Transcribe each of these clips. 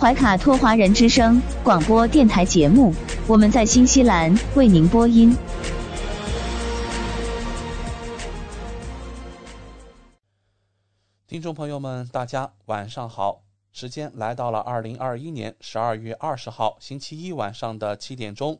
怀卡托华人之声广播电台节目，我们在新西兰为您播音。听众朋友们，大家晚上好！时间来到了二零二一年十二月二十号星期一晚上的七点钟。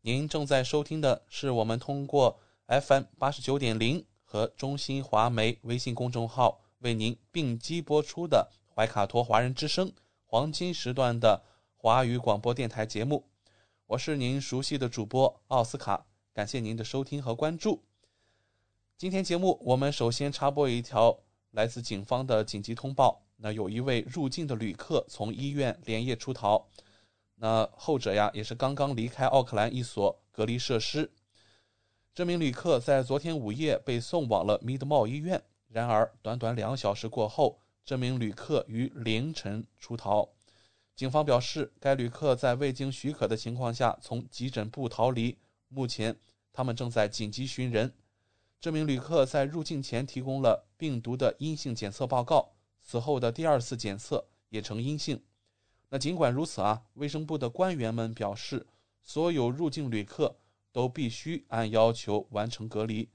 您正在收听的是我们通过 FM 八十九点零和中新华媒微信公众号为您并机播出的怀卡托华人之声黄金时段的华语广播电台节目。我是您熟悉的主播奥斯卡，感谢您的收听和关注。今天节目我们首先插播一条来自警方的紧急通报，那有一位入境的旅客从医院连夜出逃。那后者呀，也是刚刚离开奥克兰一所隔离设施。这名旅客在昨天午夜被送往了 Midmore 医院，然而短短两小时过后，这名旅客于凌晨出逃。警方表示，该旅客在未经许可的情况下从急诊部逃离，目前他们正在紧急寻人。这名旅客在入境前提供了病毒的阴性检测报告，此后的第二次检测也呈阴性。那尽管如此啊，卫生部的官员们表示，所有入境旅客都必须按要求完成隔离。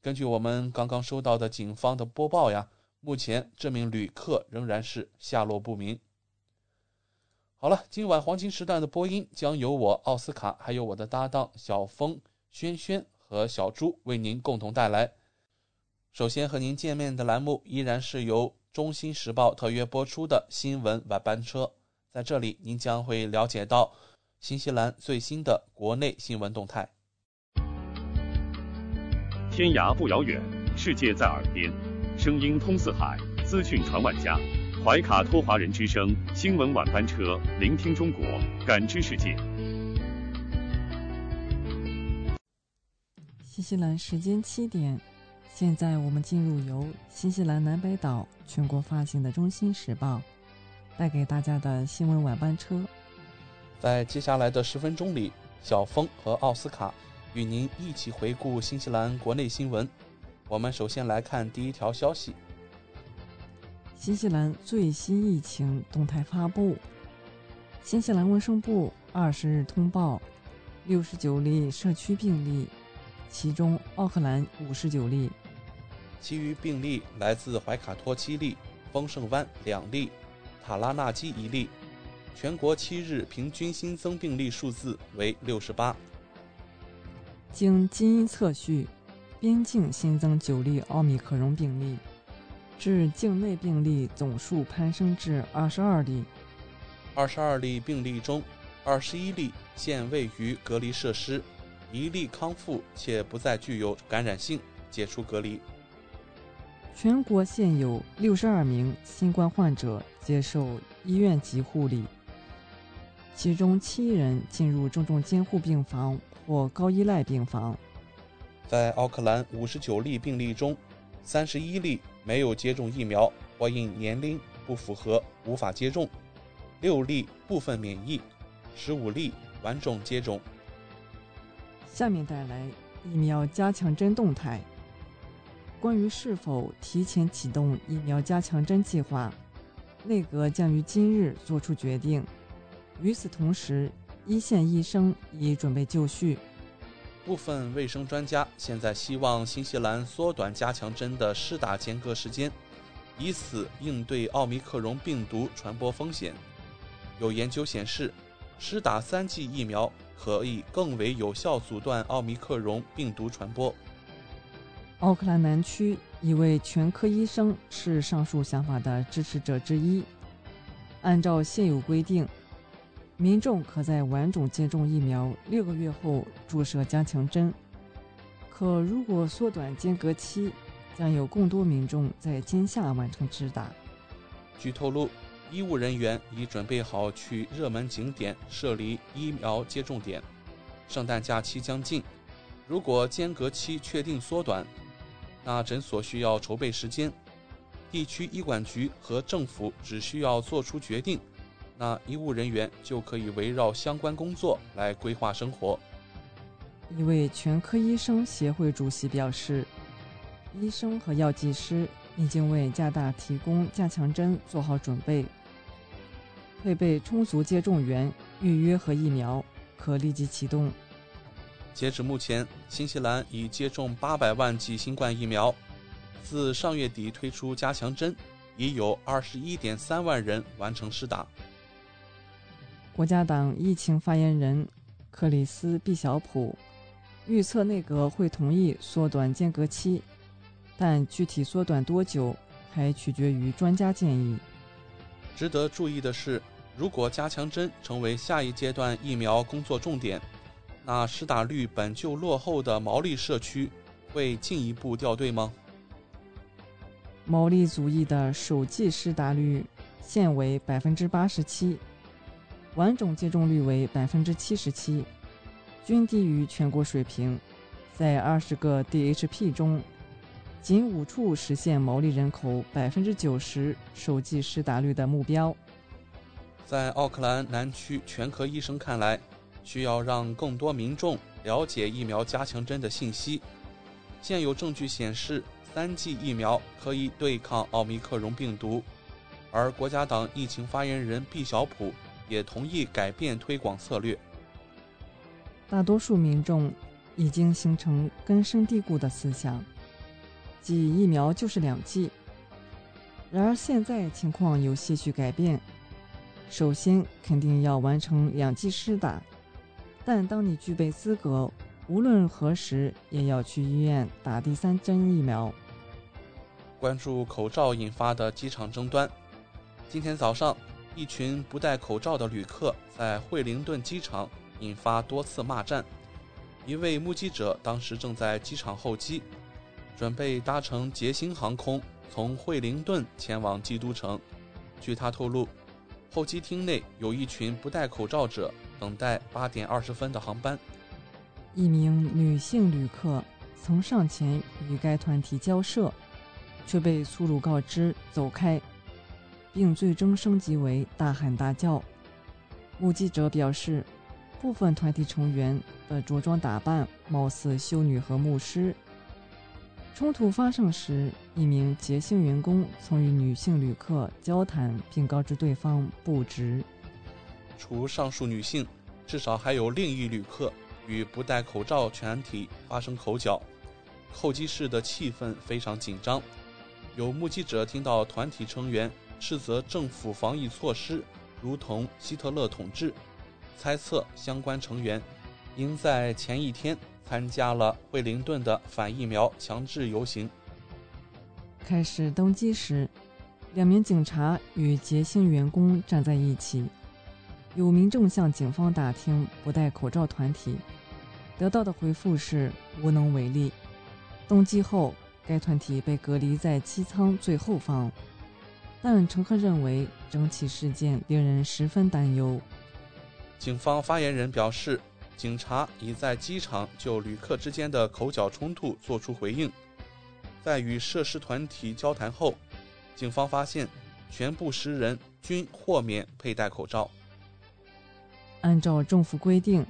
根据我们刚刚收到的警方的播报呀，目前这名旅客仍然是下落不明。好了，今晚黄金时段的播音将由我奥斯卡，还有我的搭档小峰、轩轩和小朱为您共同带来。首先和您见面的栏目依然是由《中新时报》特约播出的新闻晚班车。在这里，您将会了解到新西兰最新的国内新闻动态。天涯不遥远，世界在耳边，声音通四海，资讯传万家。怀卡托华人之声新闻晚班车，聆听中国，感知世界。新西兰时间七点，现在我们进入由新西兰南北岛全国发行的《中心时报》。带给大家的新闻晚班车，在接下来的十分钟里，小峰和奥斯卡与您一起回顾新西兰国内新闻。我们首先来看第一条消息：新西兰最新疫情动态发布。新西兰卫生部二十日通报六十九例社区病例，其中奥克兰五十九例，其余病例来自怀卡托七例，丰盛湾两例。塔拉纳基一例，全国七日平均新增病例数字为六十八。经基因测序，边境新增九例奥密克戎病例，致境内病例总数攀升至二十二例。二十二例病例中，二十一例现位于隔离设施，一例康复且不再具有感染性，解除隔离。全国现有六十二名新冠患者接受医院级护理，其中七人进入重症监护病房或高依赖病房。在奥克兰五十九例病例中，三十一例没有接种疫苗或因年龄不符合无法接种，六例部分免疫，十五例完整接种。下面带来疫苗加强针动态。关于是否提前启动疫苗加强针计划，内阁将于今日作出决定。与此同时，一线医生已准备就绪。部分卫生专家现在希望新西兰缩短加强针的施打间隔时间，以此应对奥密克戎病毒传播风险。有研究显示，施打三剂疫苗可以更为有效阻断奥密克戎病毒传播。奥克兰南区一位全科医生是上述想法的支持者之一。按照现有规定，民众可在完种接种疫苗六个月后注射加强针。可如果缩短间隔期，将有更多民众在今夏完成施打。据透露，医务人员已准备好去热门景点设立疫苗接种点。圣诞假期将近，如果间隔期确定缩短，那诊所需要筹备时间，地区医管局和政府只需要做出决定，那医务人员就可以围绕相关工作来规划生活。一位全科医生协会主席表示，医生和药剂师已经为加大提供加强针做好准备，配备充足接种员，预约和疫苗可立即启动。截止目前，新西兰已接种八百万剂新冠疫苗。自上月底推出加强针，已有二十一点三万人完成施打。国家党疫情发言人克里斯·毕晓普预测，内阁会同意缩短间隔期，但具体缩短多久还取决于专家建议。值得注意的是，如果加强针成为下一阶段疫苗工作重点。那施打率本就落后的毛利社区会进一步掉队吗？毛利族裔的首剂施打率现为百分之八十七，完种接种率为百分之七十七，均低于全国水平。在二十个 DHP 中，仅五处实现毛利人口百分之九十首剂施打率的目标。在奥克兰南区全科医生看来。需要让更多民众了解疫苗加强针的信息。现有证据显示，三剂疫苗可以对抗奥密克戎病毒。而国家党疫情发言人毕晓普也同意改变推广策略。大多数民众已经形成根深蒂固的思想，即疫苗就是两剂。然而现在情况有些许改变，首先肯定要完成两剂施打。但当你具备资格，无论何时也要去医院打第三针疫苗。关注口罩引发的机场争端。今天早上，一群不戴口罩的旅客在惠灵顿机场引发多次骂战。一位目击者当时正在机场候机，准备搭乘捷星航空从惠灵顿前往基督城。据他透露，候机厅内有一群不戴口罩者。等待八点二十分的航班。一名女性旅客曾上前与该团体交涉，却被粗鲁告知走开，并最终升级为大喊大叫。目击者表示，部分团体成员的着装打扮貌似修女和牧师。冲突发生时，一名捷星员工曾与女性旅客交谈，并告知对方不值。除上述女性，至少还有另一旅客与不戴口罩全体发生口角，候机室的气氛非常紧张。有目击者听到团体成员斥责政府防疫措施如同希特勒统治，猜测相关成员应在前一天参加了惠灵顿的反疫苗强制游行。开始登机时，两名警察与捷星员工站在一起。有民众向警方打听不戴口罩团体，得到的回复是无能为力。登机后，该团体被隔离在机舱最后方，但乘客认为整起事件令人十分担忧。警方发言人表示，警察已在机场就旅客之间的口角冲突作出回应。在与涉事团体交谈后，警方发现全部十人均豁免佩戴口罩。按照政府规定，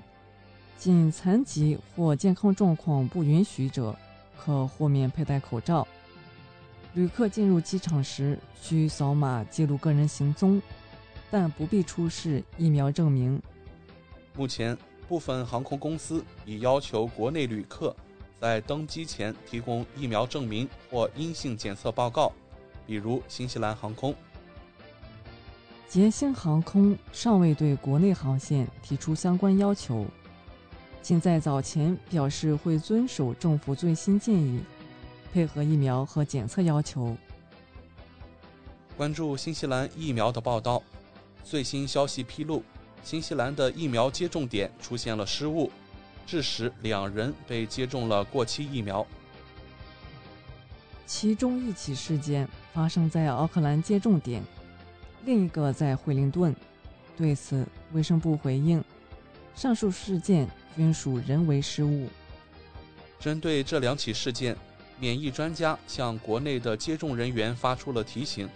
仅残疾或健康状况不允许者可豁免佩戴口罩。旅客进入机场时需扫码记录个人行踪，但不必出示疫苗证明。目前，部分航空公司已要求国内旅客在登机前提供疫苗证明或阴性检测报告，比如新西兰航空。捷星航空尚未对国内航线提出相关要求，仅在早前表示会遵守政府最新建议，配合疫苗和检测要求。关注新西兰疫苗的报道，最新消息披露，新西兰的疫苗接种点出现了失误，致使两人被接种了过期疫苗。其中一起事件发生在奥克兰接种点。另一个在惠灵顿，对此卫生部回应，上述事件均属人为失误。针对这两起事件，免疫专家向国内的接种人员发出了提醒。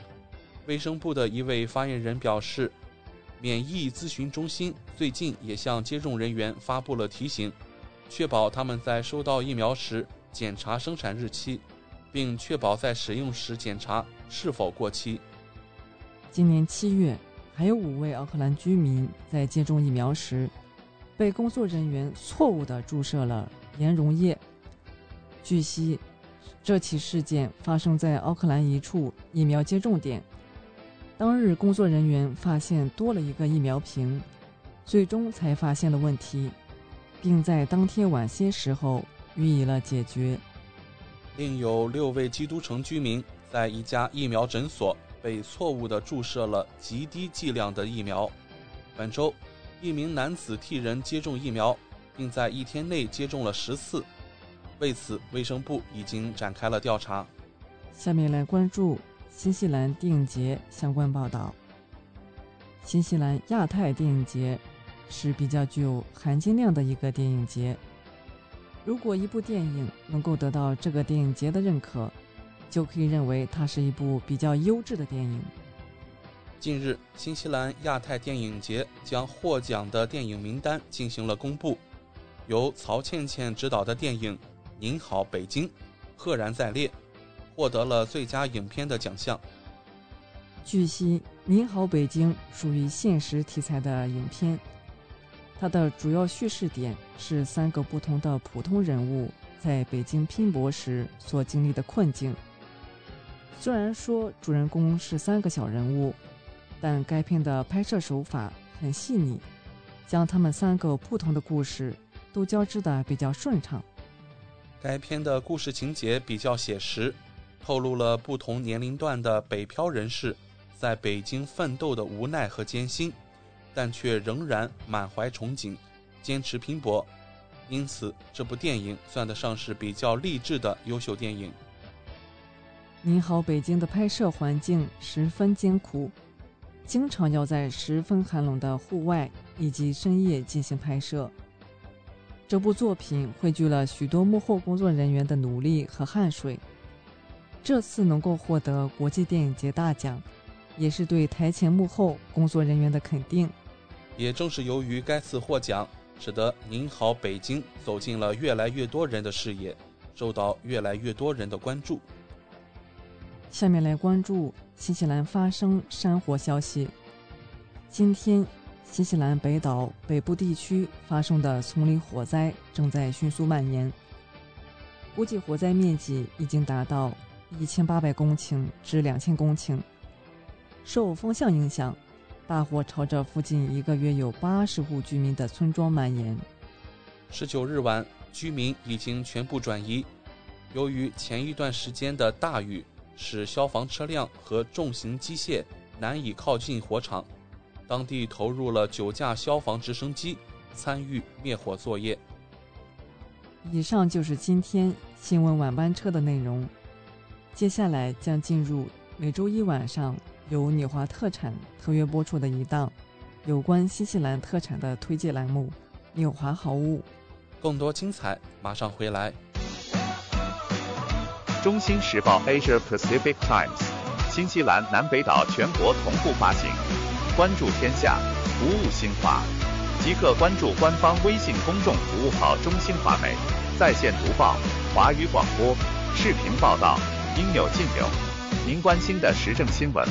卫生部的一位发言人表示，免疫咨询中心最近也向接种人员发布了提醒，确保他们在收到疫苗时检查生产日期，并确保在使用时检查是否过期。今年七月，还有五位奥克兰居民在接种疫苗时，被工作人员错误地注射了盐溶液。据悉，这起事件发生在奥克兰一处疫苗接种点。当日，工作人员发现多了一个疫苗瓶，最终才发现了问题，并在当天晚些时候予以了解决。另有六位基督城居民在一家疫苗诊所。被错误地注射了极低剂量的疫苗。本周，一名男子替人接种疫苗，并在一天内接种了十次。为此，卫生部已经展开了调查。下面来关注新西兰电影节相关报道。新西兰亚太电影节是比较具有含金量的一个电影节。如果一部电影能够得到这个电影节的认可，就可以认为它是一部比较优质的电影。近日，新西兰亚太电影节将获奖的电影名单进行了公布，由曹倩倩执导的电影《您好，北京》赫然在列，获得了最佳影片的奖项。据悉，《您好，北京》属于现实题材的影片，它的主要叙事点是三个不同的普通人物在北京拼搏时所经历的困境。虽然说主人公是三个小人物，但该片的拍摄手法很细腻，将他们三个不同的故事都交织的比较顺畅。该片的故事情节比较写实，透露了不同年龄段的北漂人士在北京奋斗的无奈和艰辛，但却仍然满怀憧憬，坚持拼搏。因此，这部电影算得上是比较励志的优秀电影。你好，北京的拍摄环境十分艰苦，经常要在十分寒冷的户外以及深夜进行拍摄。这部作品汇聚了许多幕后工作人员的努力和汗水。这次能够获得国际电影节大奖，也是对台前幕后工作人员的肯定。也正是由于该次获奖，使得您好，北京走进了越来越多人的视野，受到越来越多人的关注。下面来关注新西兰发生山火消息。今天，新西兰北岛北部地区发生的丛林火灾正在迅速蔓延，估计火灾面积已经达到一千八百公顷至两千公顷。受风向影响，大火朝着附近一个约有八十户居民的村庄蔓延。十九日晚，居民已经全部转移。由于前一段时间的大雨。使消防车辆和重型机械难以靠近火场，当地投入了九架消防直升机参与灭火作业。以上就是今天新闻晚班车的内容，接下来将进入每周一晚上由纽华特产特约播出的一档有关新西兰特产的推介栏目《纽华好物》，更多精彩马上回来。中新时报 Asia Pacific Times，新西兰南北岛全国同步发行。关注天下，服务新华，即刻关注官方微信公众服务号“中新华媒”，在线读报、华语广播、视频报道，应有尽有。您关心的时政新闻，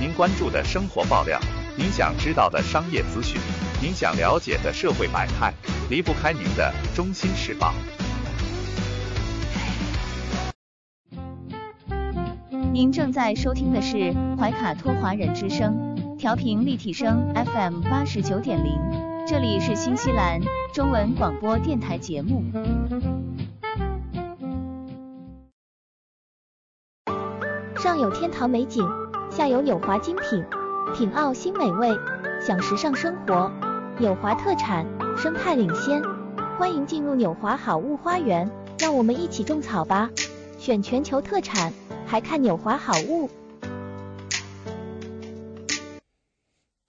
您关注的生活爆料，您想知道的商业资讯，您想了解的社会百态，离不开您的中新时报。您正在收听的是怀卡托华人之声。调频立体声 FM 八十九点零，这里是新西兰中文广播电台节目。上有天堂美景，下有纽华精品，品澳新美味，享时尚生活。纽华特产，生态领先，欢迎进入纽华好物花园，让我们一起种草吧！选全球特产，还看纽华好物。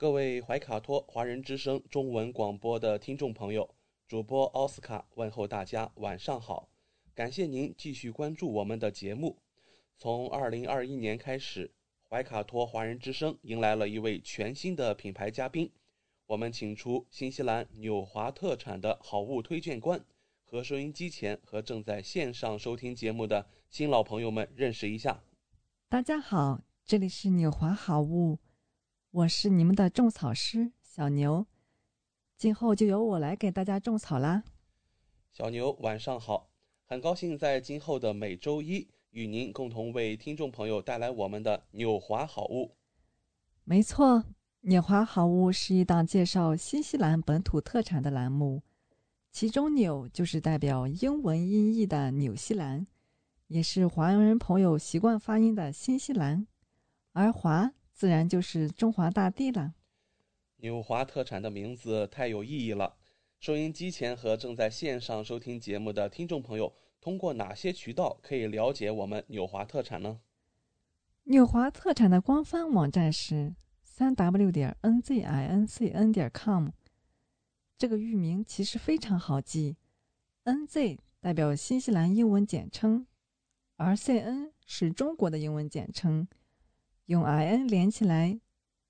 各位怀卡托华人之声中文广播的听众朋友，主播奥斯卡问候大家晚上好，感谢您继续关注我们的节目。从二零二一年开始，怀卡托华人之声迎来了一位全新的品牌嘉宾。我们请出新西兰纽华特产的好物推荐官，和收音机前和正在线上收听节目的新老朋友们认识一下。大家好，这里是纽华好物，我是你们的种草师小牛，今后就由我来给大家种草啦。小牛晚上好，很高兴在今后的每周一与您共同为听众朋友带来我们的纽华好物。没错。纽华好物是一档介绍新西兰本土特产的栏目，其中“纽”就是代表英文音译的纽西兰，也是华人朋友习惯发音的新西兰，而“华”自然就是中华大地了。纽华特产的名字太有意义了，收音机前和正在线上收听节目的听众朋友，通过哪些渠道可以了解我们纽华特产呢？纽华特产的官方网站是。三 w 点 n z i n c n 点 com，这个域名其实非常好记。n z 代表新西兰英文简称，而 c n 是中国的英文简称，用 i n 连起来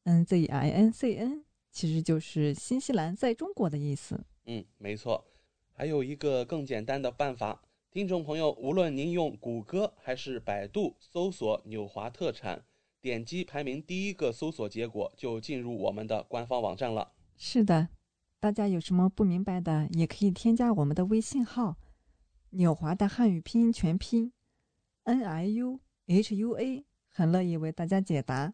，n z i n c n 其实就是新西兰在中国的意思。嗯，没错。还有一个更简单的办法，听众朋友，无论您用谷歌还是百度搜索“纽华特产”。点击排名第一个搜索结果，就进入我们的官方网站了。是的，大家有什么不明白的，也可以添加我们的微信号“纽华”的汉语拼音全拼 “n i u h u a”，很乐意为大家解答。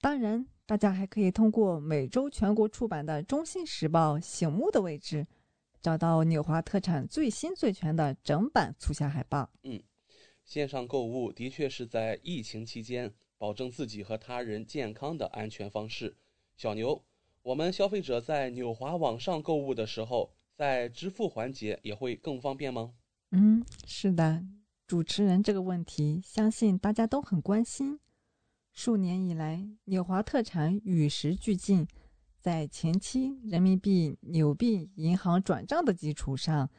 当然，大家还可以通过每周全国出版的《中信时报》醒目的位置，找到纽华特产最新最全的整版促销海报。嗯，线上购物的确是在疫情期间。保证自己和他人健康的安全方式。小牛，我们消费者在纽华网上购物的时候，在支付环节也会更方便吗？嗯，是的，主持人这个问题，相信大家都很关心。数年以来，纽华特产与时俱进，在前期人民币、纽币银行转账的基础上，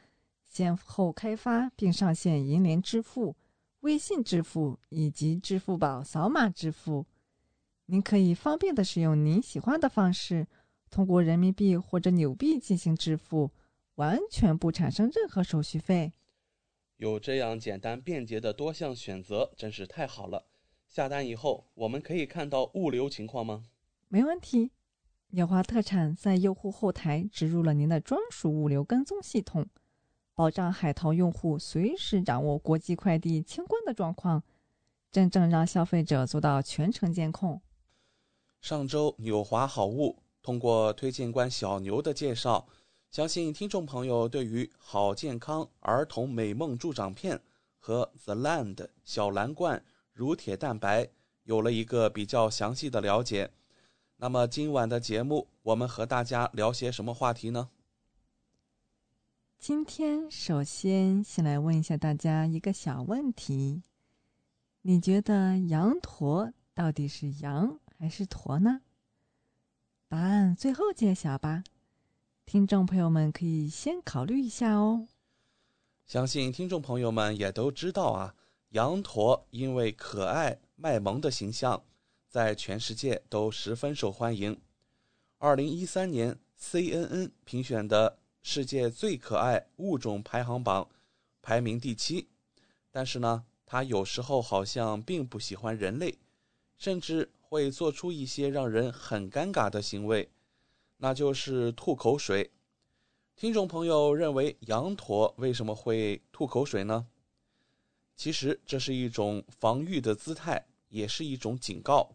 先后开发并上线银联支付。微信支付以及支付宝扫码支付，您可以方便的使用您喜欢的方式，通过人民币或者纽币进行支付，完全不产生任何手续费。有这样简单便捷的多项选择，真是太好了。下单以后，我们可以看到物流情况吗？没问题，纽华特产在用户后台植入了您的专属物流跟踪系统。保障海淘用户随时掌握国际快递清关的状况，真正让消费者做到全程监控。上周纽华好物通过推荐官小牛的介绍，相信听众朋友对于好健康儿童美梦助长片和 The Land 小蓝罐乳铁蛋白有了一个比较详细的了解。那么今晚的节目，我们和大家聊些什么话题呢？今天首先先来问一下大家一个小问题：你觉得羊驼到底是羊还是驼呢？答案最后揭晓吧，听众朋友们可以先考虑一下哦。相信听众朋友们也都知道啊，羊驼因为可爱卖萌的形象，在全世界都十分受欢迎。二零一三年 CNN 评选的。世界最可爱物种排行榜排名第七，但是呢，它有时候好像并不喜欢人类，甚至会做出一些让人很尴尬的行为，那就是吐口水。听众朋友认为羊驼为什么会吐口水呢？其实这是一种防御的姿态，也是一种警告。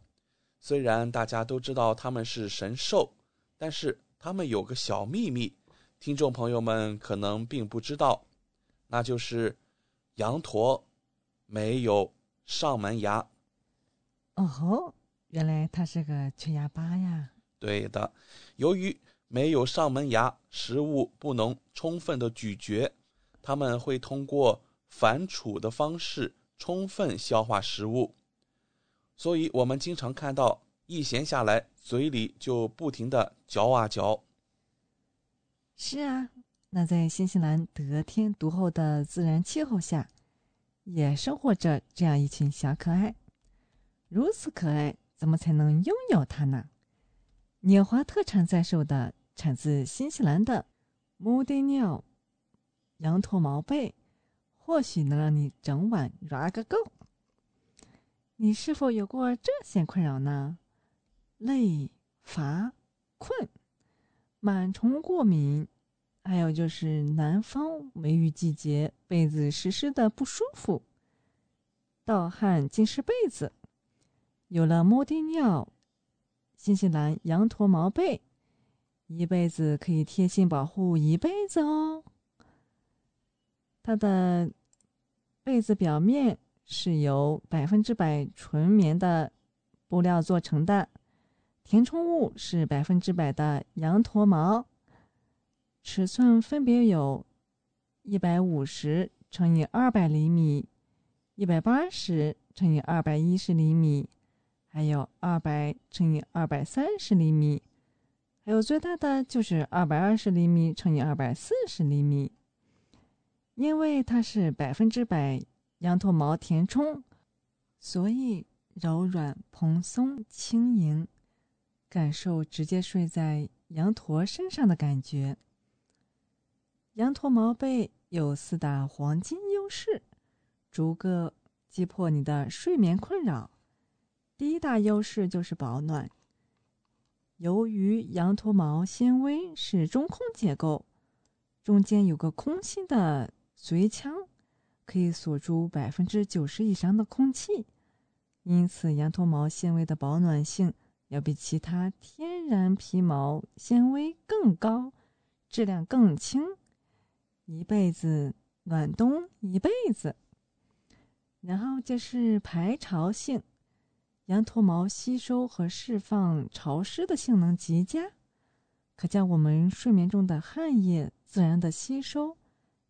虽然大家都知道它们是神兽，但是它们有个小秘密，听众朋友们可能并不知道，那就是羊驼没有上门牙。哦吼，原来它是个缺牙巴呀！对的，由于没有上门牙，食物不能充分的咀嚼，它们会通过反刍的方式充分消化食物，所以我们经常看到一闲下来，嘴里就不停的嚼啊嚼。是啊，那在新西兰得天独厚的自然气候下，也生活着这样一群小可爱。如此可爱，怎么才能拥有它呢？纽华特产在售的产自新西兰的穆迪鸟羊驼毛被，或许能让你整晚抓个够。你是否有过这些困扰呢？累、乏、困、螨虫过敏，还有就是南方梅雨季节被子湿湿的不舒服，盗汗浸湿被子。有了莫迪尿，新西兰羊驼毛被，一辈子可以贴心保护一辈子哦。它的被子表面是由百分之百纯棉的布料做成的，填充物是百分之百的羊驼毛，尺寸分别有一百五十乘以二百厘米，一百八十乘以二百一十厘米。还有二百乘以二百三十厘米，还有最大的就是二百二十厘米乘以二百四十厘米。因为它是百分之百羊驼毛填充，所以柔软蓬松轻盈，感受直接睡在羊驼身上的感觉。羊驼毛被有四大黄金优势，逐个击破你的睡眠困扰。第一大优势就是保暖。由于羊驼毛纤维是中空结构，中间有个空心的髓腔，可以锁住百分之九十以上的空气，因此羊驼毛纤维的保暖性要比其他天然皮毛纤维更高，质量更轻，一辈子暖冬一辈子。然后就是排潮性。羊驼毛吸收和释放潮湿的性能极佳，可将我们睡眠中的汗液自然的吸收，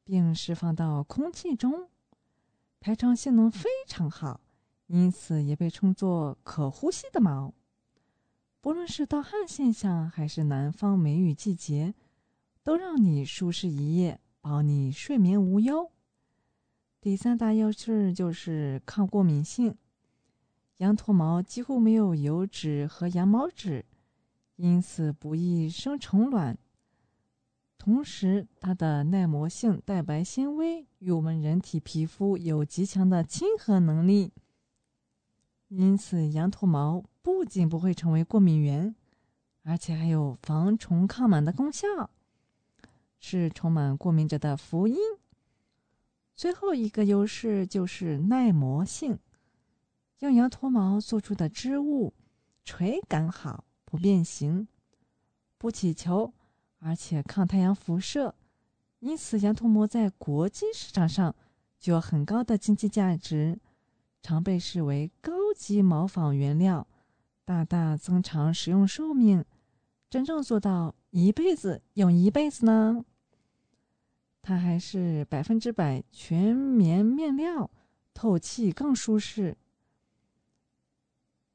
并释放到空气中，排潮性能非常好，因此也被称作可呼吸的毛。不论是盗汗现象，还是南方梅雨季节，都让你舒适一夜，保你睡眠无忧。第三大优势就是抗过敏性。羊驼毛几乎没有油脂和羊毛脂，因此不易生虫卵。同时，它的耐磨性、蛋白纤维与我们人体皮肤有极强的亲和能力，因此羊驼毛不仅不会成为过敏源，而且还有防虫抗螨的功效，是充满过敏者的福音。最后一个优势就是耐磨性。用羊驼毛做出的织物，垂感好，不变形，不起球，而且抗太阳辐射，因此羊驼毛在国际市场上具有很高的经济价值，常被视为高级毛纺原料，大大增长使用寿命。真正做到一辈子用一辈子呢？它还是百分之百全棉面料，透气更舒适。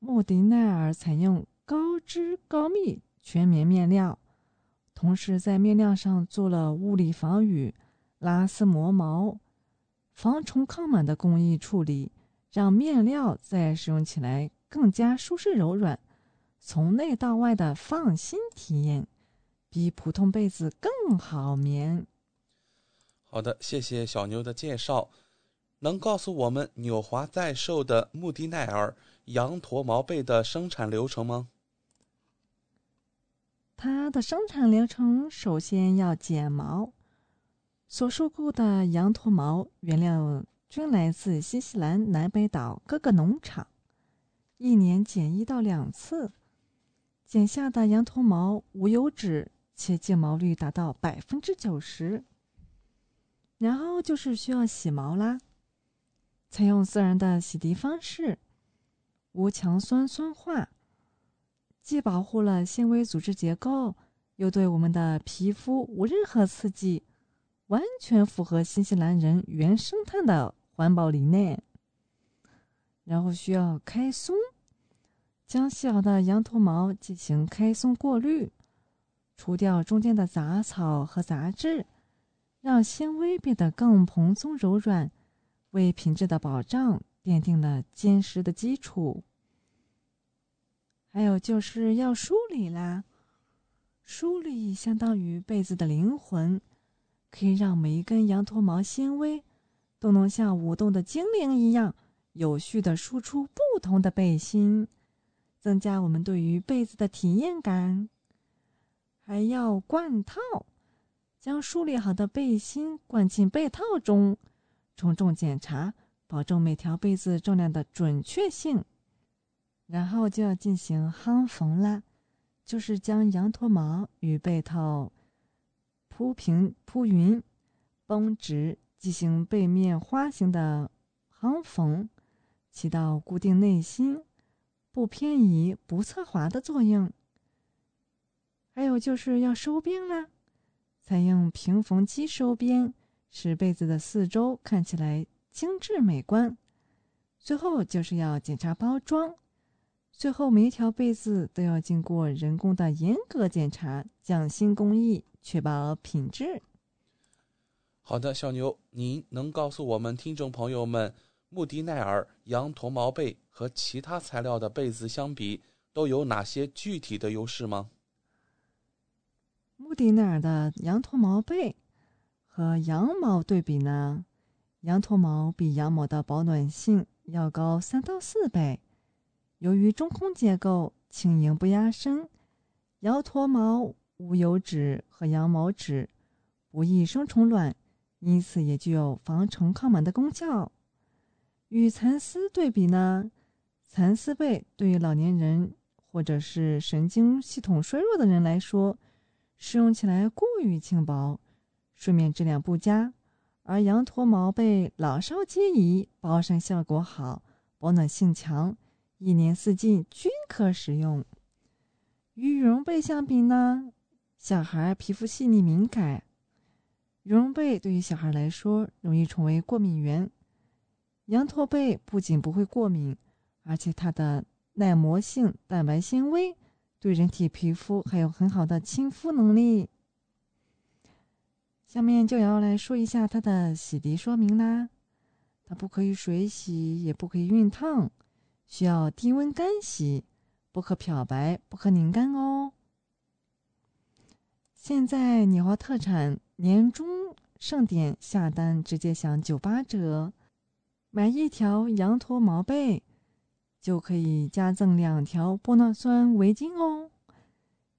莫迪奈尔采用高织高密全棉面料，同时在面料上做了物理防雨、拉丝磨毛、防虫抗螨的工艺处理，让面料在使用起来更加舒适柔软，从内到外的放心体验，比普通被子更好眠。好的，谢谢小牛的介绍。能告诉我们纽华在售的穆迪奈尔？羊驼毛被的生产流程吗？它的生产流程首先要剪毛，所收购的羊驼毛原料均来自新西兰南北岛各个农场。一年剪一到两次。剪下的羊驼毛无油脂，且净毛率达到百分之九十。然后就是需要洗毛啦，采用自然的洗涤方式，无强酸酸化，既保护了纤维组织结构，又对我们的皮肤无任何刺激，完全符合新西兰人原生态的环保理念。然后需要开松。将小的羊驼毛进行开松过滤，除掉中间的杂草和杂质，让纤维变得更蓬松柔软，为品质的保障奠定了坚实的基础。还有就是要梳理啦，梳理相当于被子的灵魂，可以让每一根羊驼毛纤维都能像舞动的精灵一样，有序的输出不同的背心。增加我们对于被子的体验感，还要灌套，将梳理好的背心灌进被套中，重重检查，保证每条被子重量的准确性。然后就要进行夯缝啦，就是将羊驼毛与被套铺平铺匀，绷直，进行背面花形的夯缝，起到固定内心。不偏移、不侧滑的作用。还有就是要收边啦，采用平缝机收边，使被子的四周看起来精致美观。最后就是要检查包装，最后每一条被子都要经过人工的严格检查，匠心工艺，确保品质。好的，小牛，您能告诉我们听众朋友们？穆迪奈尔羊驼毛被和其他材料的被子相比，都有哪些具体的优势吗？穆迪奈尔的羊驼毛被和羊毛对比呢？羊驼毛比羊毛的保暖性要高三到四倍。由于中空结构，轻盈不压身，羊驼毛无油脂和羊毛脂，不易生虫卵，因此也具有防虫抗螨的功效。与蚕丝对比呢，蚕丝被对于老年人或者是神经系统衰弱的人来说，使用起来过于轻薄，睡眠质量不佳；而羊驼毛被老少皆宜，保湿效果好，保暖性强，一年四季均可使用。与羽绒被相比呢，小孩皮肤细腻敏感，羽绒被对于小孩来说容易成为过敏源。羊驼被不仅不会过敏，而且它的耐磨性、蛋白纤维对人体皮肤还有很好的亲肤能力。下面就要来说一下它的洗涤说明啦。它不可以水洗，也不可以熨烫，需要低温干洗，不可漂白，不可拧干哦。现在年华特产年终盛典下单直接享九八折。买一条羊驼毛被，就可以加赠两条玻尿酸围巾哦。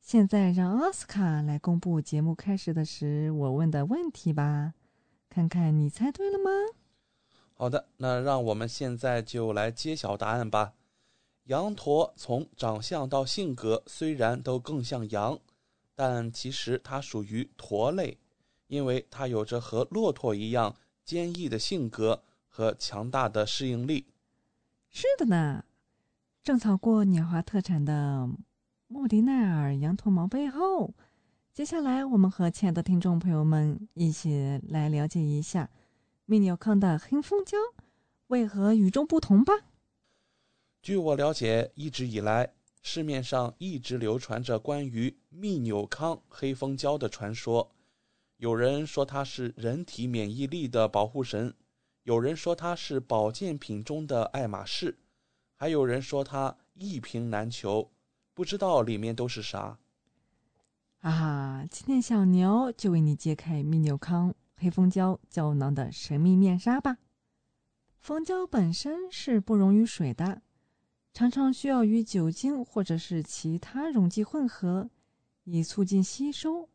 现在让奥斯卡来公布节目开始的时我问的问题吧，看看你猜对了吗？好的，那让我们现在就来揭晓答案吧。羊驼从长相到性格虽然都更像羊，但其实它属于驼类，因为它有着和骆驼一样坚毅的性格。和强大的适应力，是的呢。种草过鸟华特产的莫迪奈尔羊驼毛背后，接下来我们和亲爱的听众朋友们一起来了解一下蜜纽康的黑蜂胶为何与众不同吧。据我了解，一直以来市面上一直流传着关于密纽康黑蜂胶的传说，有人说它是人体免疫力的保护神。有人说它是保健品中的爱马仕，还有人说它一瓶难求，不知道里面都是啥。啊，今天小牛就为你揭开蜜纽康黑蜂胶胶囊的神秘面纱吧。蜂胶本身是不溶于水的，常常需要与酒精或者是其他溶剂混合，以促进吸收。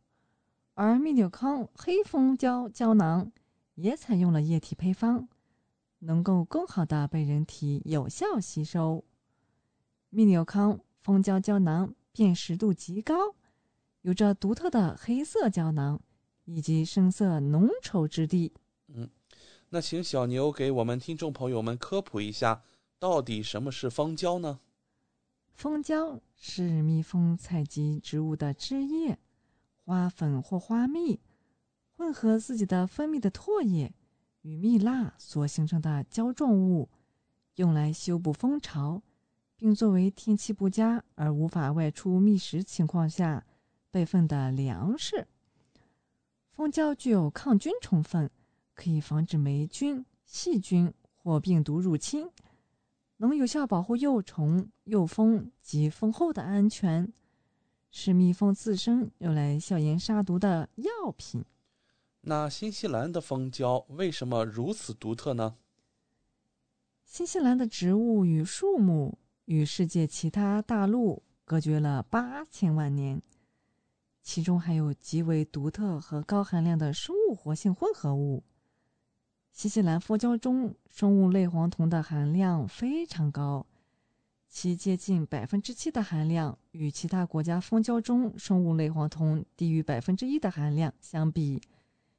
而蜜纽康黑蜂胶胶囊。也采用了液体配方，能够更好的被人体有效吸收。蜜纽康蜂胶胶囊辨识度极高，有着独特的黑色胶囊以及深色浓稠质地。嗯，那请小牛给我们听众朋友们科普一下，到底什么是蜂胶呢？蜂胶是蜜蜂采集植物的汁液、花粉或花蜜，混合自己的分泌的唾液与蜜蜡所形成的胶状物，用来修补蜂巢，并作为天气不佳而无法外出觅食情况下备份的粮食。蜂胶具有抗菌成分。可以防止霉菌、细菌或病毒入侵，能有效保护幼虫、幼蜂及蜂后的安全，是蜜蜂自身用来消炎杀毒的药品。那新西兰的蜂胶为什么如此独特呢？新西兰的植物与树木与世界其他大陆隔绝了八千万年，其中还有极为独特和高含量的生物活性混合物。新西兰蜂胶中生物类黄酮的含量非常高，其接近百分之七的含量与其他国家蜂胶中生物类黄酮低于百分之一的含量相比，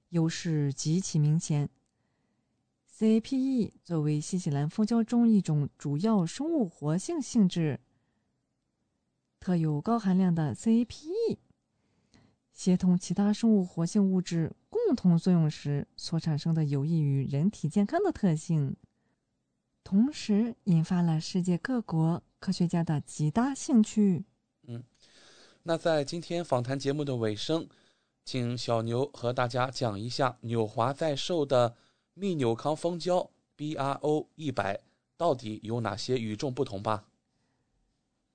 优势极其明显。CAPE 作为新西兰蜂胶中一种主要生物活性性质，特有高含量的 CAPE。协同其他生物活性物质共同作用时所产生的有益于人体健康的特性，同时引发了世界各国科学家的极大兴趣。嗯，那在今天访谈节目的尾声，请小牛和大家讲一下纽华在售的密纽康蜂胶 BRO 一百到底有哪些与众不同吧。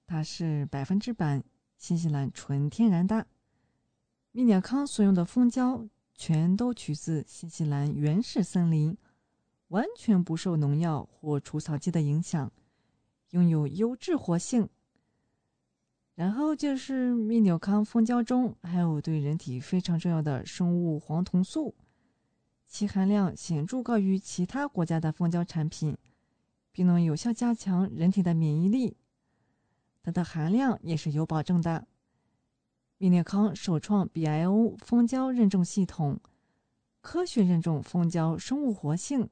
它是百分之百新西兰纯天然的。密纽康所用的蜂胶全都取自新西兰原始森林，完全不受农药或除草剂的影响，拥有优质活性。然后就是密纽康蜂胶中还有对人体非常重要的生物黄酮素，其含量显著高于其他国家的蜂胶产品，并能有效加强人体的免疫力。它的含量也是有保证的。蜜列康首创 BIO 蜂胶认证系统，科学认证蜂胶生物活性。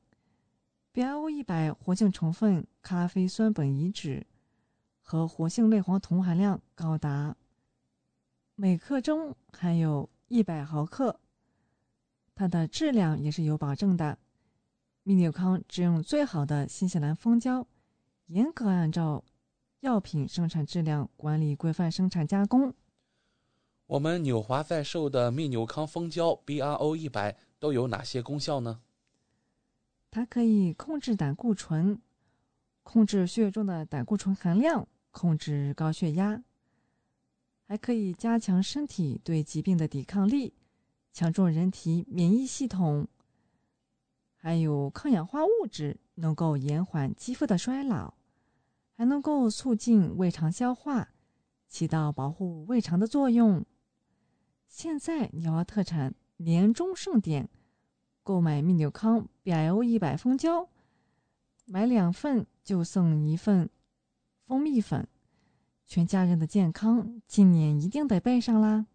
BIO 一百活性成分咖啡酸苯乙酯和活性类黄酮含量高达每克中含有一百毫克，它的质量也是有保证的。蜜纽康只用最好的新西兰蜂胶，严格按照药品生产质量管理规范生产加工。我们纽华在售的蜜纽康蜂胶 BRO 一百都有哪些功效呢？它可以控制胆固醇，控制血液中的胆固醇含量，控制高血压，还可以加强身体对疾病的抵抗力，强壮人体免疫系统。还有抗氧化物质，能够延缓肌肤的衰老，还能够促进胃肠消化，起到保护胃肠的作用。现在鸟华特产年终盛典，购买蜜纽康 BIO 一百蜂胶，买两份就送一份蜂蜜粉，全家人的健康今年一定得备上啦！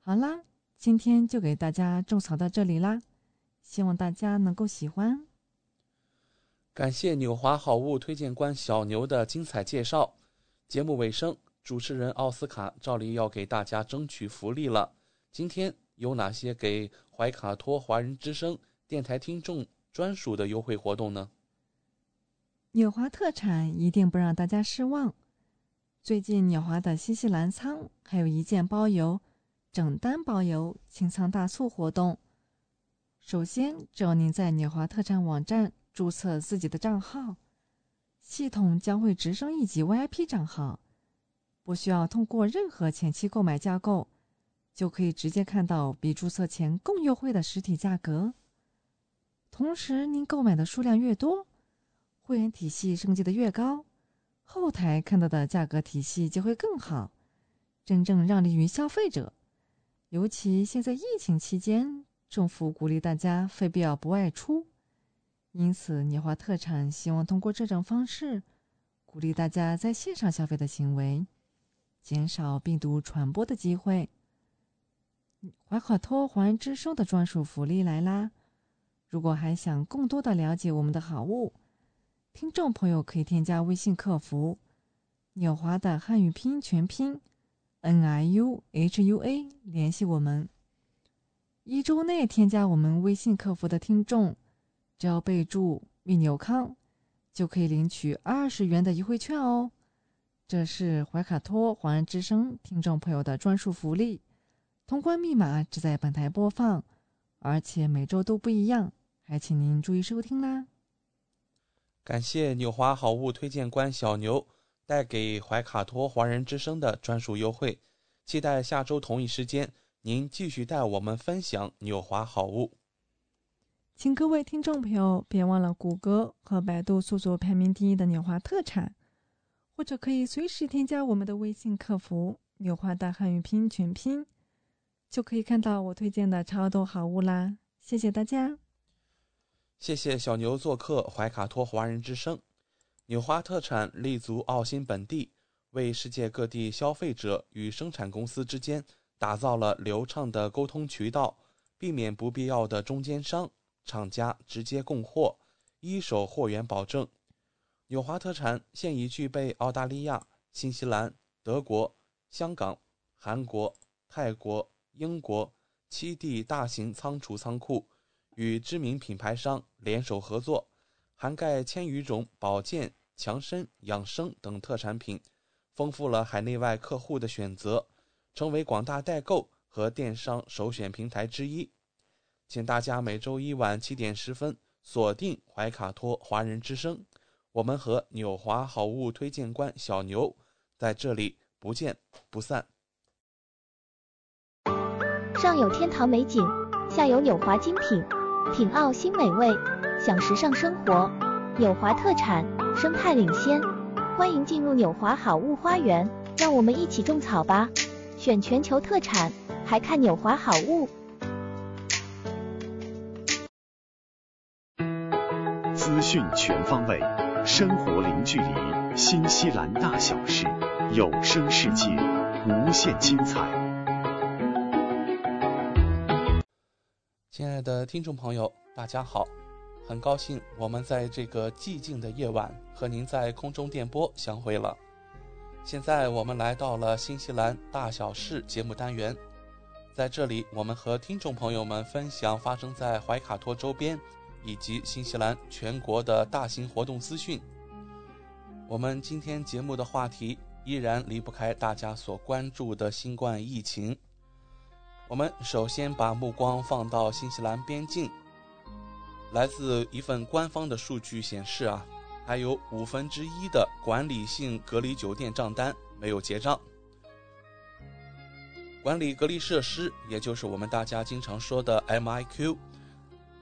好啦，今天就给大家种草到这里啦，希望大家能够喜欢。感谢纽华好物推荐官小牛的精彩介绍。节目尾声。主持人奥斯卡照例要给大家争取福利了。今天有哪些给怀卡托华人之声电台听众专属的优惠活动呢？纽华特产一定不让大家失望。最近纽华的新西兰仓还有一件包邮、整单包邮清仓大促活动。首先，只要您在纽华特产网站注册自己的账号，系统将会直升一级 VIP 账号。不需要通过任何前期购买架构，就可以直接看到比注册前更优惠的实体价格。同时，您购买的数量越多，会员体系升级的越高，后台看到的价格体系就会更好，真正让利于消费者。尤其现在疫情期间，政府鼓励大家非必要不外出，因此，年华特产希望通过这种方式。鼓励大家在线上消费的行为，减少病毒传播的机会。怀卡托华人之声的专属福利来啦！如果还想更多的了解我们的好物，听众朋友可以添加微信客服“纽华”的汉语拼音全拼 “n i u h u a” 联系我们。一周内添加我们微信客服的听众，只要备注“蜜纽康”。就可以领取二十元的优惠券哦，这是怀卡托华人之声听众朋友的专属福利。通关密码只在本台播放，而且每周都不一样，还请您注意收听啦。感谢纽华好物推荐官小牛带给怀卡托华人之声的专属优惠，期待下周同一时间您继续带我们分享纽华好物。请各位听众朋友别忘了谷歌和百度搜索排名第一的纽华特产，或者可以随时添加我们的微信客服“纽华大汉语拼音全拼”，就可以看到我推荐的超多好物啦！谢谢大家，谢谢小牛做客怀卡托华人之声。纽华特产立足澳新本地，为世界各地消费者与生产公司之间打造了流畅的沟通渠道，避免不必要的中间商。厂家直接供货，一手货源保证。纽华特产现已具备澳大利亚、新西兰、德国、香港、韩国、泰国、英国七地大型仓储仓库，与知名品牌商联手合作，涵盖千余种保健、强身、养生等特产品，丰富了海内外客户的选择，成为广大代购和电商首选平台之一。请大家每周一晚七点十分锁定怀卡托华人之声，我们和纽华好物推荐官小牛在这里不见不散。上有天堂美景，下有纽华精品，品澳新美味，享时尚生活。纽华特产，生态领先，欢迎进入纽华好物花园，让我们一起种草吧！选全球特产，还看纽华好物。资讯全方位，生活零距离，新西兰大小事，有声世界，无限精彩。亲爱的听众朋友，大家好，很高兴我们在这个寂静的夜晚和您在空中电波相会了。现在我们来到了新西兰大小事节目单元，在这里我们和听众朋友们分享发生在怀卡托周边。以及新西兰全国的大型活动资讯。我们今天节目的话题依然离不开大家所关注的新冠疫情。我们首先把目光放到新西兰边境。来自一份官方的数据显示啊，还有五分之一的管理性隔离酒店账单没有结账。管理隔离设施，也就是我们大家经常说的 MIQ。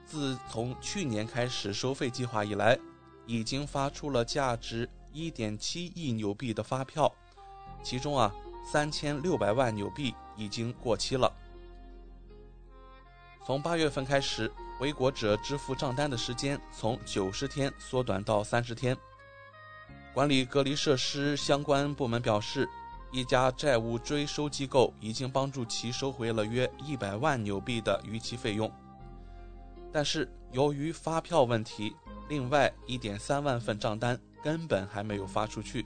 自从去年开始收费计划以来，已经发出了价值一点七亿纽币的发票，其中啊，三千六百万纽币已经过期了。从八月份开始，回国者支付账单的时间从九十天缩短到三十天。管理隔离设施相关部门表示，一家债务追收机构已经帮助其收回了约一百万纽币的逾期费用。但是由于发票问题，另外一点三万份账单根本还没有发出去。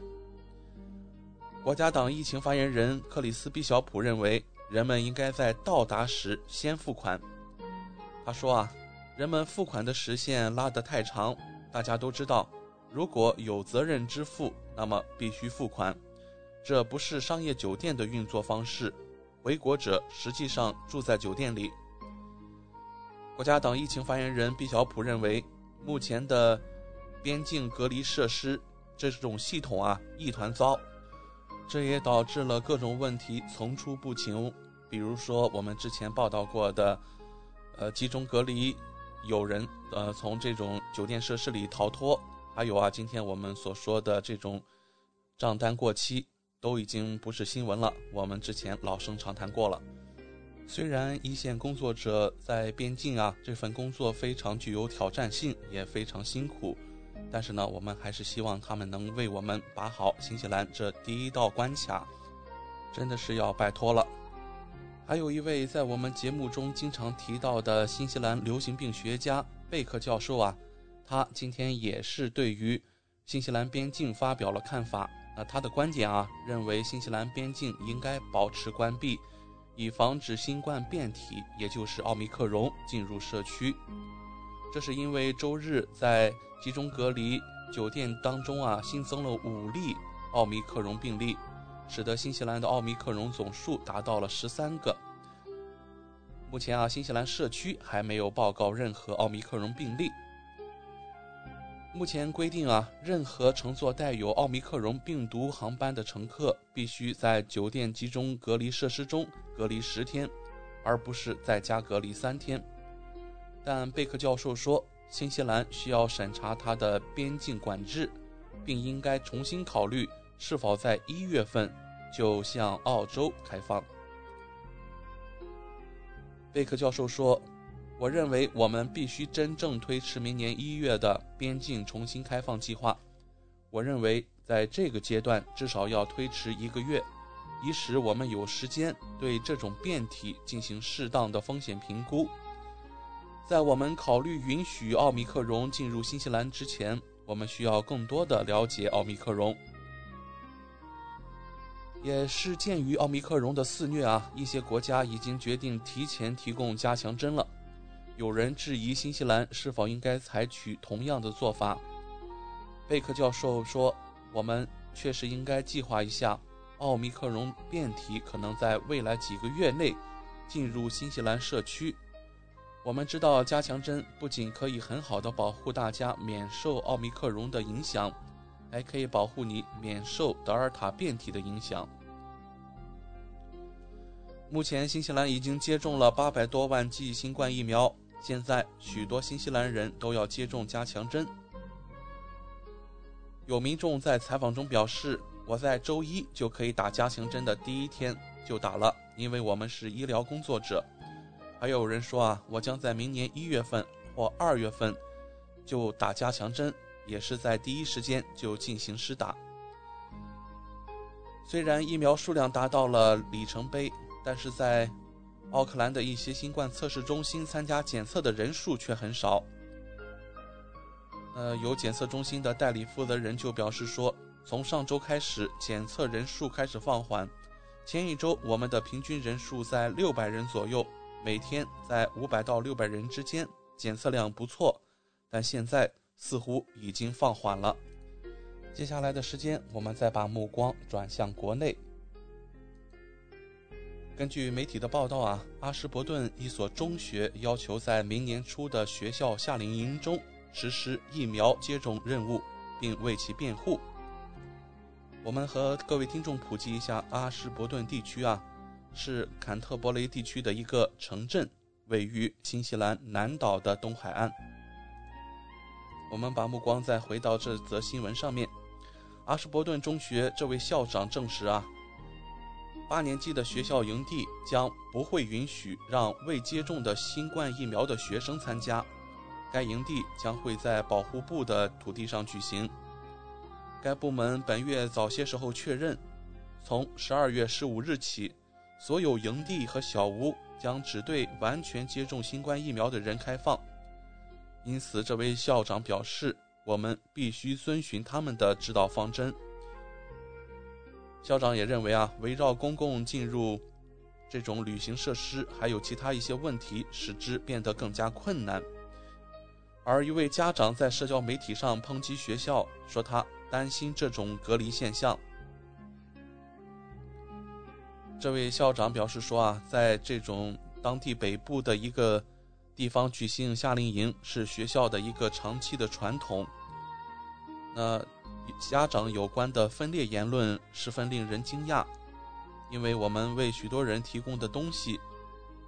国家党疫情发言人克里斯·毕晓普认为，人们应该在到达时先付款。他说啊，人们付款的时限拉得太长。大家都知道，如果有责任支付，那么必须付款。这不是商业酒店的运作方式。回国者实际上住在酒店里。国家党疫情发言人毕晓普认为，目前的边境隔离设施这种系统啊一团糟，这也导致了各种问题层出不穷。比如说我们之前报道过的，呃，集中隔离有人呃从这种酒店设施里逃脱，还有啊，今天我们所说的这种账单过期，都已经不是新闻了，我们之前老生常谈过了。虽然一线工作者在边境啊这份工作非常具有挑战性，也非常辛苦，但是呢，我们还是希望他们能为我们把好新西兰这第一道关卡，真的是要拜托了。还有一位在我们节目中经常提到的新西兰流行病学家贝克教授啊，他今天也是对于新西兰边境发表了看法。那他的观点啊，认为新西兰边境应该保持关闭，以防止新冠变体，也就是奥密克戎进入社区。这是因为周日在集中隔离酒店当中啊，新增了五例奥密克戎病例，使得新西兰的奥密克戎总数达到了十三个。目前啊，新西兰社区还没有报告任何奥密克戎病例。目前规定啊，任何乘坐带有奥密克戎病毒航班的乘客，必须在酒店集中隔离设施中隔离十天，而不是在家隔离三天。但贝克教授说，新西兰需要审查它的边境管制，并应该重新考虑是否在一月份就向澳洲开放。贝克教授说：“我认为我们必须真正推迟明年一月的边境重新开放计划。我认为在这个阶段至少要推迟一个月，以使我们有时间对这种变体进行适当的风险评估。”在我们考虑允许奥密克戎进入新西兰之前，我们需要更多的了解奥密克戎。也是鉴于奥密克戎的肆虐啊，一些国家已经决定提前提供加强针了。有人质疑新西兰是否应该采取同样的做法。贝克教授说：“我们确实应该计划一下，奥密克戎变体可能在未来几个月内进入新西兰社区。”我们知道，加强针不仅可以很好的保护大家免受奥密克戎的影响，还可以保护你免受德尔塔变体的影响。目前，新西兰已经接种了八百多万剂新冠疫苗，现在许多新西兰人都要接种加强针。有民众在采访中表示：“我在周一就可以打加强针的第一天就打了，因为我们是医疗工作者。”还有人说啊，我将在明年一月份或二月份就打加强针，也是在第一时间就进行施打。虽然疫苗数量达到了里程碑，但是在奥克兰的一些新冠测试中心参加检测的人数却很少。呃，有检测中心的代理负责人就表示说，从上周开始，检测人数开始放缓。前一周我们的平均人数在六百人左右。每天在五百到六百人之间，检测量不错，但现在似乎已经放缓了。接下来的时间，我们再把目光转向国内。根据媒体的报道啊，阿什伯顿一所中学要求在明年初的学校夏令营中实施疫苗接种任务，并为其辩护。我们和各位听众普及一下阿什伯顿地区啊。是坎特伯雷地区的一个城镇，位于新西兰南岛的东海岸。我们把目光再回到这则新闻上面。阿什伯顿中学这位校长证实啊，八年级的学校营地将不会允许让未接种的新冠疫苗的学生参加。该营地将会在保护部的土地上举行。该部门本月早些时候确认，从十二月十五日起。所有营地和小屋将只对完全接种新冠疫苗的人开放，因此，这位校长表示，我们必须遵循他们的指导方针。校长也认为啊，围绕公共进入这种旅行设施，还有其他一些问题，使之变得更加困难。而一位家长在社交媒体上抨击学校，说他担心这种隔离现象。这位校长表示说啊，在这种当地北部的一个地方举行夏令营是学校的一个长期的传统。那家长有关的分裂言论十分令人惊讶，因为我们为许多人提供的东西，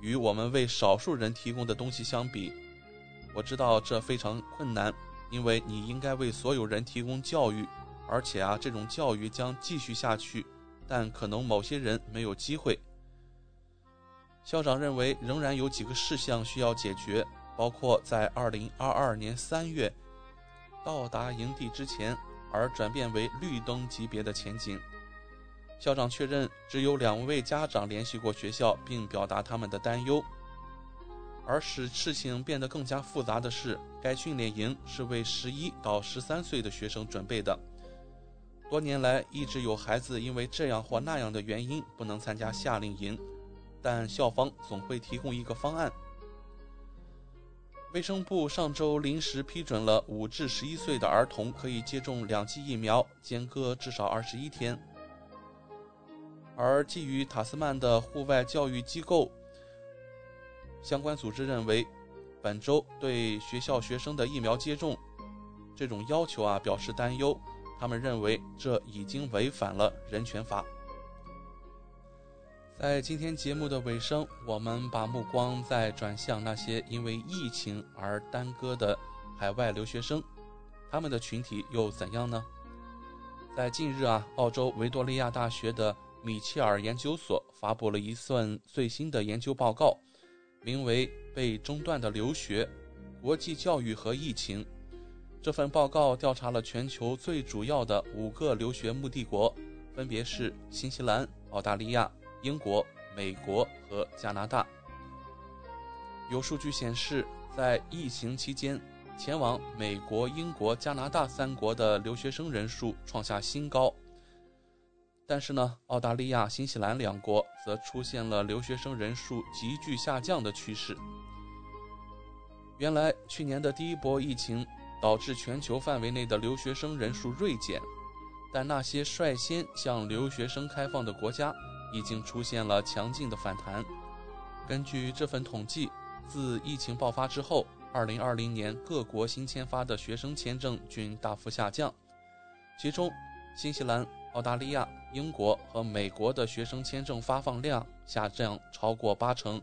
与我们为少数人提供的东西相比，我知道这非常困难，因为你应该为所有人提供教育，而且啊，这种教育将继续下去。但可能某些人没有机会。校长认为仍然有几个事项需要解决，包括在2022年3月到达营地之前而转变为绿灯级别的前景。校长确认，只有两位家长联系过学校，并表达他们的担忧。而使事情变得更加复杂的是，该训练营是为十一到十三岁的学生准备的。多年来，一直有孩子因为这样或那样的原因不能参加夏令营，但校方总会提供一个方案。卫生部上周临时批准了五至十一岁的儿童可以接种两剂疫苗，间隔至少二十一天。而基于塔斯曼的户外教育机构相关组织认为，本周对学校学生的疫苗接种这种要求啊表示担忧。他们认为这已经违反了人权法。在今天节目的尾声，我们把目光再转向那些因为疫情而耽搁的海外留学生，他们的群体又怎样呢？在近日啊，澳洲维多利亚大学的米切尔研究所发布了一份最新的研究报告，名为《被中断的留学、国际教育和疫情》。这份报告调查了全球最主要的五个留学目的国，分别是新西兰、澳大利亚、英国、美国和加拿大。有数据显示，在疫情期间，前往美国、英国、加拿大三国的留学生人数创下新高。但是呢，澳大利亚、新西兰两国则出现了留学生人数急剧下降的趋势。原来，去年的第一波疫情。导致全球范围内的留学生人数锐减，但那些率先向留学生开放的国家已经出现了强劲的反弹。根据这份统计，自疫情爆发之后，2020年各国新签发的学生签证均大幅下降，其中新西兰、澳大利亚、英国和美国的学生签证发放量下降超过八成。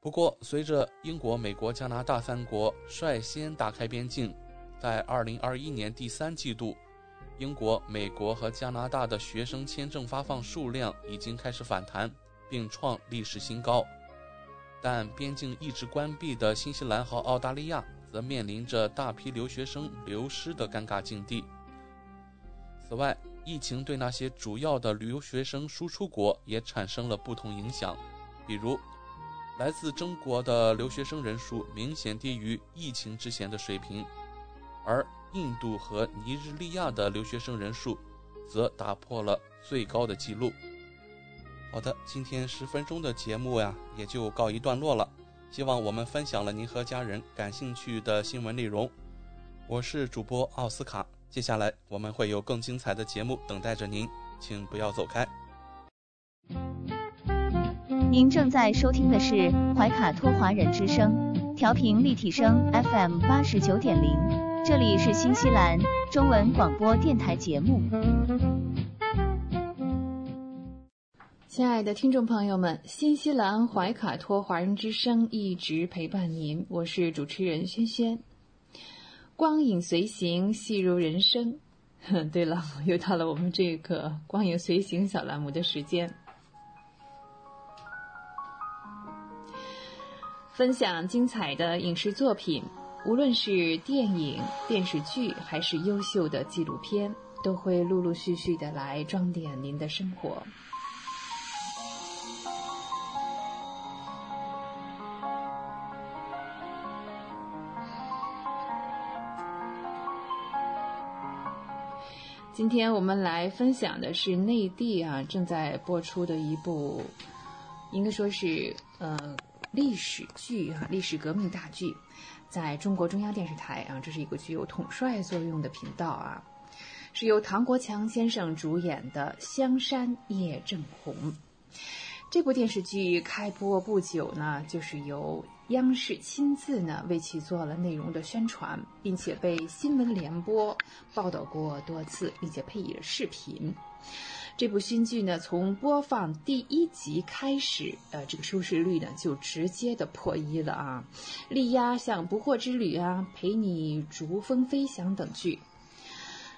不过，随着英国、美国、加拿大三国率先打开边境，在2021年第三季度，英国、美国和加拿大的学生签证发放数量已经开始反弹，并创历史新高。但边境一直关闭的新西兰和澳大利亚则面临着大批留学生流失的尴尬境地。此外，疫情对那些主要的留学生输出国也产生了不同影响，比如。来自中国的留学生人数明显低于疫情之前的水平，而印度和尼日利亚的留学生人数则打破了最高的记录。好的，今天十分钟的节目呀，也就告一段落了。希望我们分享了您和家人感兴趣的新闻内容。我是主播奥斯卡，接下来我们会有更精彩的节目等待着您，请不要走开。您正在收听的是怀卡托华人之声，调频立体声 FM 八十九点零，这里是新西兰中文广播电台节目。亲爱的听众朋友们，新西兰怀卡托华人之声一直陪伴您，我是主持人轩轩。光影随行，戏如人生。哼 对了，又到了我们这个光影随行小栏目的时间。分享精彩的影视作品，无论是电影、电视剧，还是优秀的纪录片，都会陆陆续续的来装点您的生活。今天我们来分享的是内地啊正在播出的一部，应该说是呃。历史剧啊，历史革命大剧，在中国中央电视台啊，这是一个具有统帅作用的频道啊，是由唐国强先生主演的《香山夜正红》。这部电视剧开播不久呢，就是由央视亲自呢为其做了内容的宣传，并且被新闻联播报道过多次，并且配以了视频。这部新剧呢，从播放第一集开始，呃，这个收视率呢就直接的破一了啊，力压像《不惑之旅》啊、《陪你逐风飞翔》等剧。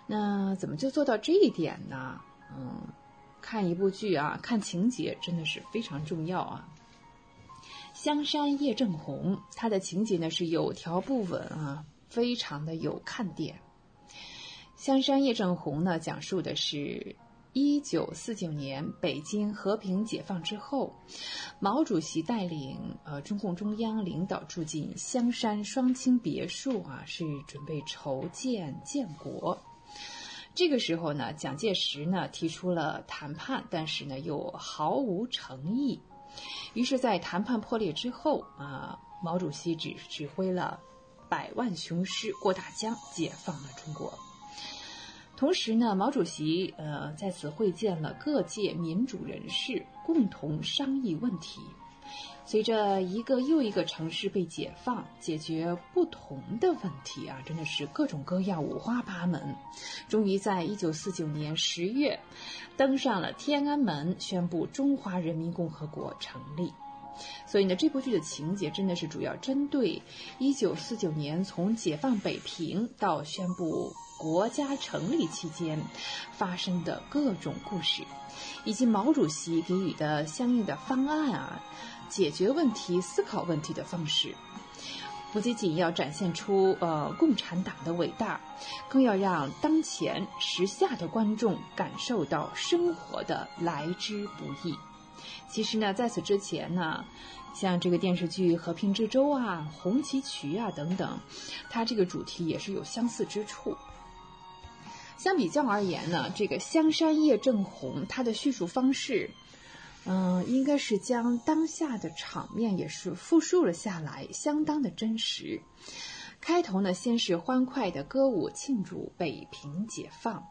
那怎么就做到这一点呢？嗯，看一部剧啊，看情节真的是非常重要啊。《香山叶正红》它的情节呢是有条不紊啊。非常的有看点。香山叶正红呢，讲述的是。一九四九年，北京和平解放之后，毛主席带领呃中共中央领导住进香山双清别墅啊，是准备筹建建国。这个时候呢，蒋介石呢提出了谈判，但是呢又毫无诚意。于是，在谈判破裂之后啊，毛主席指指挥了百万雄师过大江，解放了中国。同时呢，毛主席呃在此会见了各界民主人士，共同商议问题。随着一个又一个城市被解放，解决不同的问题啊，真的是各种各样、五花八门。终于在一九四九年十月，登上了天安门，宣布中华人民共和国成立。所以呢，这部剧的情节真的是主要针对一九四九年从解放北平到宣布。国家成立期间发生的各种故事，以及毛主席给予的相应的方案啊，解决问题、思考问题的方式，不仅仅要展现出呃共产党的伟大，更要让当前时下的观众感受到生活的来之不易。其实呢，在此之前呢，像这个电视剧《和平之舟》啊、《红旗渠》啊等等，它这个主题也是有相似之处。相比较而言呢，这个《香山夜正红》它的叙述方式，嗯，应该是将当下的场面也是复述了下来，相当的真实。开头呢，先是欢快的歌舞庆祝北平解放，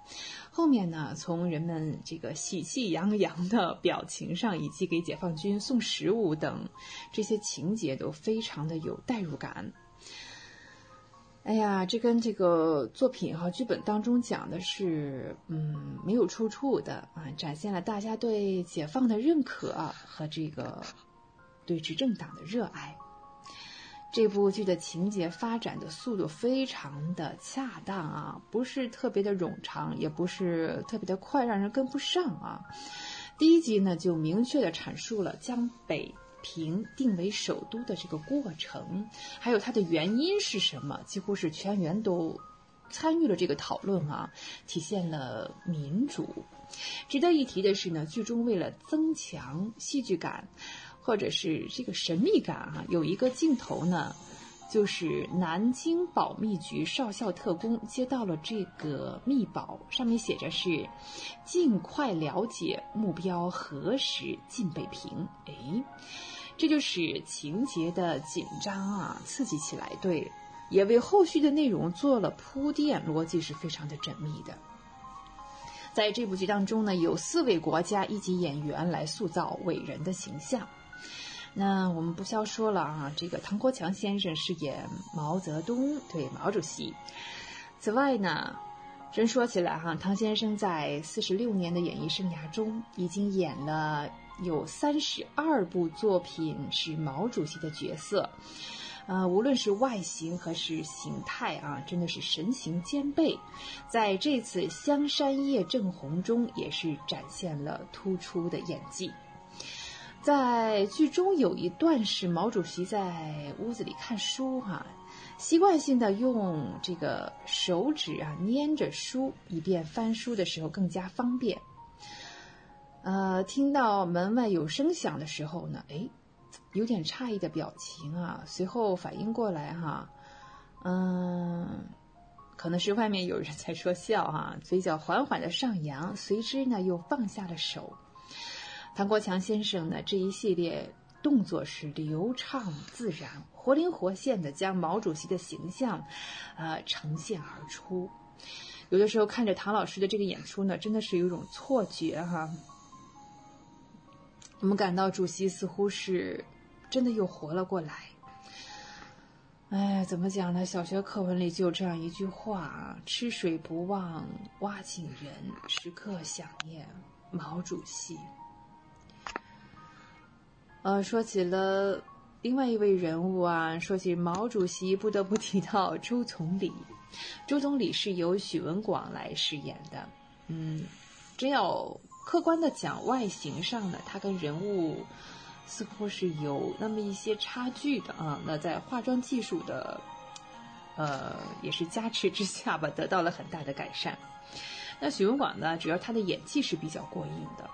后面呢，从人们这个喜气洋洋的表情上，以及给解放军送食物等这些情节，都非常的有代入感。哎呀，这跟这个作品哈剧本当中讲的是，嗯，没有出处的啊，展现了大家对解放的认可和这个对执政党的热爱。这部剧的情节发展的速度非常的恰当啊，不是特别的冗长，也不是特别的快，让人跟不上啊。第一集呢，就明确的阐述了江北。评定为首都的这个过程，还有它的原因是什么？几乎是全员都参与了这个讨论啊，体现了民主。值得一提的是呢，剧中为了增强戏剧感，或者是这个神秘感啊，有一个镜头呢，就是南京保密局少校特工接到了这个密保，上面写着是尽快了解目标何时进北平。哎。这就使情节的紧张啊，刺激起来，对，也为后续的内容做了铺垫，逻辑是非常的缜密的。在这部剧当中呢，有四位国家一级演员来塑造伟人的形象。那我们不消说了啊，这个唐国强先生饰演毛泽东，对毛主席。此外呢，真说起来哈，唐先生在四十六年的演艺生涯中，已经演了。有三十二部作品是毛主席的角色，呃，无论是外形还是形态啊，真的是神形兼备。在这次《香山夜正红》中，也是展现了突出的演技。在剧中有一段是毛主席在屋子里看书，哈，习惯性的用这个手指啊捏着书，以便翻书的时候更加方便。呃，听到门外有声响的时候呢，哎，有点诧异的表情啊。随后反应过来哈，嗯，可能是外面有人在说笑哈，嘴角缓缓的上扬，随之呢又放下了手。唐国强先生呢这一系列动作是流畅自然、活灵活现的将毛主席的形象，呃，呈现而出。有的时候看着唐老师的这个演出呢，真的是有一种错觉哈。我们感到主席似乎是真的又活了过来。哎，怎么讲呢？小学课文里就有这样一句话：“吃水不忘挖井人，时刻想念毛主席。”呃，说起了另外一位人物啊，说起毛主席，不得不提到周总理。周总理是由许文广来饰演的。嗯，真要。客观的讲，外形上呢，他跟人物似乎是有那么一些差距的啊。那在化妆技术的呃，也是加持之下吧，得到了很大的改善。那许文广呢，主要他的演技是比较过硬的，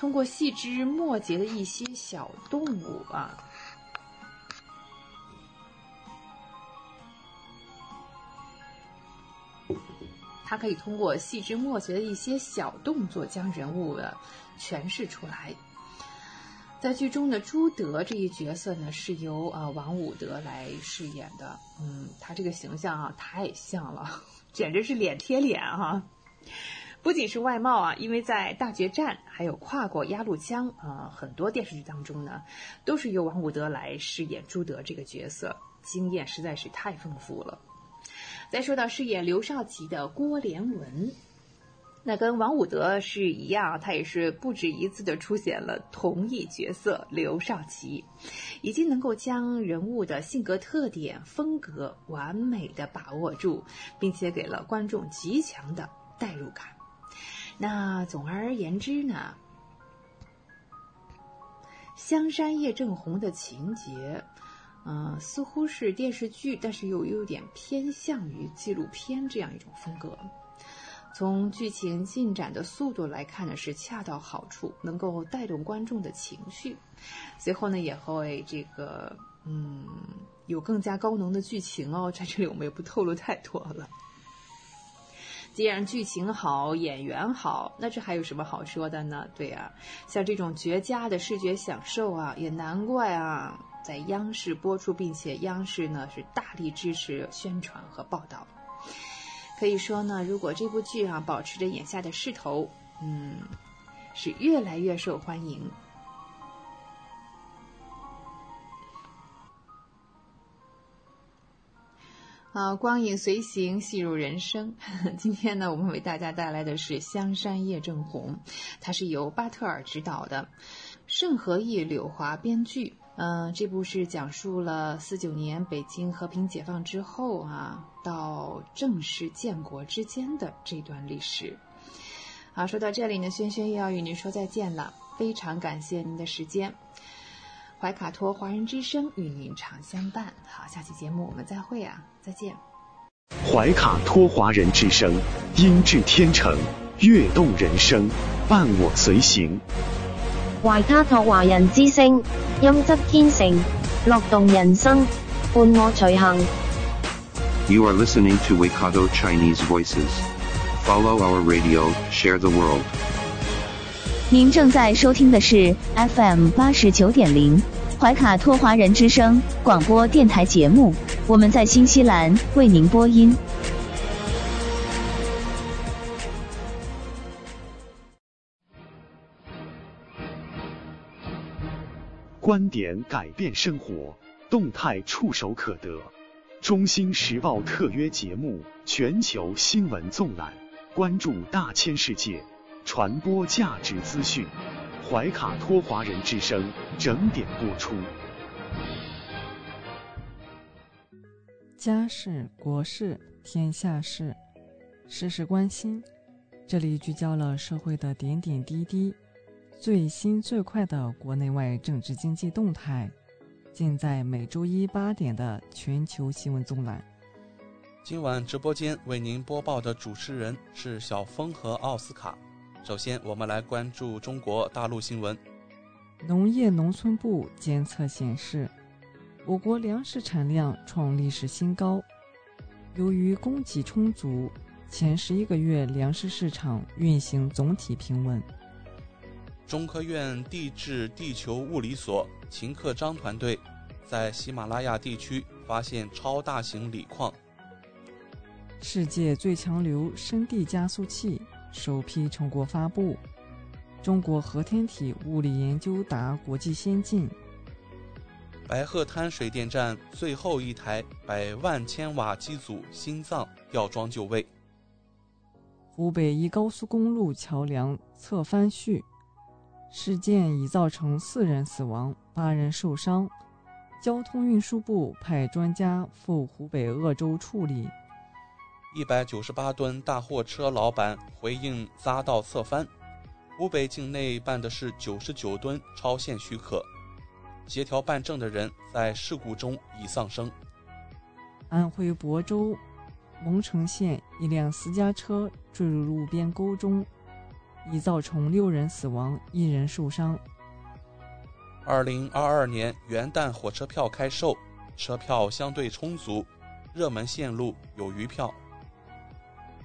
通过细枝末节的一些小动物啊。他可以通过细枝末节的一些小动作，将人物的诠释出来。在剧中的朱德这一角色呢，是由呃王武德来饰演的。嗯，他这个形象啊，太像了，简直是脸贴脸哈。不仅是外貌啊，因为在大决战还有跨过鸭绿江啊，很多电视剧当中呢，都是由王武德来饰演朱德这个角色，经验实在是太丰富了。再说到饰演刘少奇的郭连文，那跟王武德是一样，他也是不止一次的出现了同一角色刘少奇，已经能够将人物的性格特点、风格完美的把握住，并且给了观众极强的代入感。那总而言之呢，香山叶正红的情节。嗯，似乎是电视剧，但是又有点偏向于纪录片这样一种风格。从剧情进展的速度来看呢，是恰到好处，能够带动观众的情绪。随后呢，也会这个嗯，有更加高能的剧情哦。在这里我们也不透露太多了。既然剧情好，演员好，那这还有什么好说的呢？对呀，像这种绝佳的视觉享受啊，也难怪啊。在央视播出，并且央视呢是大力支持宣传和报道。可以说呢，如果这部剧啊保持着眼下的势头，嗯，是越来越受欢迎。啊，光影随行，戏入人生。今天呢，我们为大家带来的是《香山夜正红》，它是由巴特尔执导的，盛和义、柳华编剧。嗯，这部是讲述了四九年北京和平解放之后啊，到正式建国之间的这段历史。好，说到这里呢，轩轩又要与您说再见了，非常感谢您的时间。怀卡托华人之声与您常相伴。好，下期节目我们再会啊，再见。怀卡托华人之声，音质天成，悦动人生，伴我随行。怀卡托华人之声，音质天成，乐动人生，伴我随行。You are listening to Waikato Chinese Voices. Follow our radio, share the world. 您正在收听的是 FM 八十九点零怀卡托华人之声广播电台节目，我们在新西兰为您播音。观点改变生活，动态触手可得。中新时报特约节目，全球新闻纵览，关注大千世界，传播价值资讯。怀卡托华人之声整点播出。家事、国事、天下事，事事关心。这里聚焦了社会的点点滴滴。最新最快的国内外政治经济动态，尽在每周一八点的全球新闻纵览。今晚直播间为您播报的主持人是小峰和奥斯卡。首先，我们来关注中国大陆新闻。农业农村部监测显示，我国粮食产量创历史新高。由于供给充足，前十一个月粮食市场运行总体平稳。中科院地质地球物理所秦克章团队在喜马拉雅地区发现超大型锂矿。世界最强流深地加速器首批成果发布，中国核天体物理研究达国际先进。白鹤滩水电站最后一台百万千瓦机组心脏吊装就位。湖北一高速公路桥梁侧翻絮。事件已造成四人死亡、八人受伤，交通运输部派专家赴湖北鄂州处理。一百九十八吨大货车老板回应匝道侧翻，湖北境内办的是九十九吨超限许可，协调办证的人在事故中已丧生。安徽亳州蒙城县一辆私家车坠入路边沟中，已造成六人死亡，一人受伤。二零二二年元旦火车票开售，车票相对充足，热门线路有余票。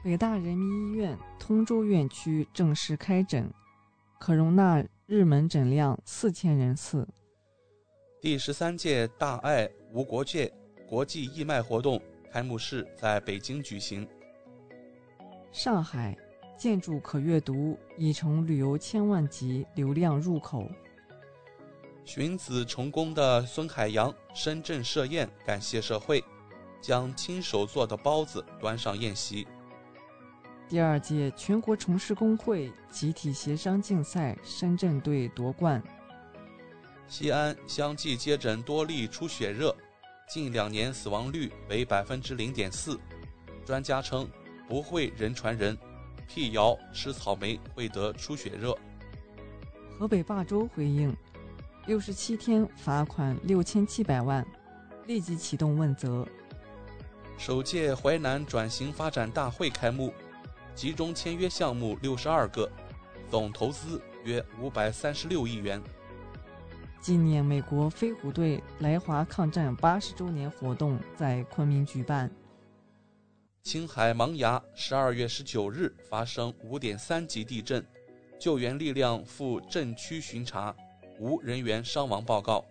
北大人民医院通州院区正式开诊，可容纳日门诊量四千人次。第十三届大爱无国界国际义卖活动开幕式在北京举行。上海建筑可阅读已成旅游千万级流量入口。寻子成功的孙海洋深圳设宴感谢社会，将亲手做的包子端上宴席。第二届全国城市工会集体协商竞赛深圳队夺冠。西安相继接诊多例出血热，近两年死亡率为百分之零点四。专家称不会人传人，辟谣吃草莓会得出血热。河北霸州回应，六十七天罚款六千七百万，立即启动问责。首届淮南转型发展大会开幕。集中签约项目六十二个，总投资约五百三十六亿元。纪念美国飞虎队来华抗战八十周年活动在昆明举办。青海茫崖十二月十九日发生五点三级地震，救援力量赴震区巡查，无人员伤亡报告。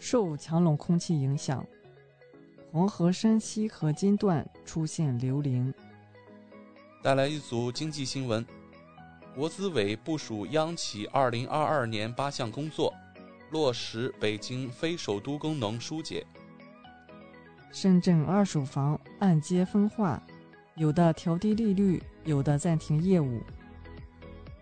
受强冷空气影响，黄河山西河津段出现流陵。带来一组经济新闻：国资委部署央企二零二二年八项工作，落实北京非首都功能疏解。深圳二手房按揭分化，有的调低利率，有的暂停业务。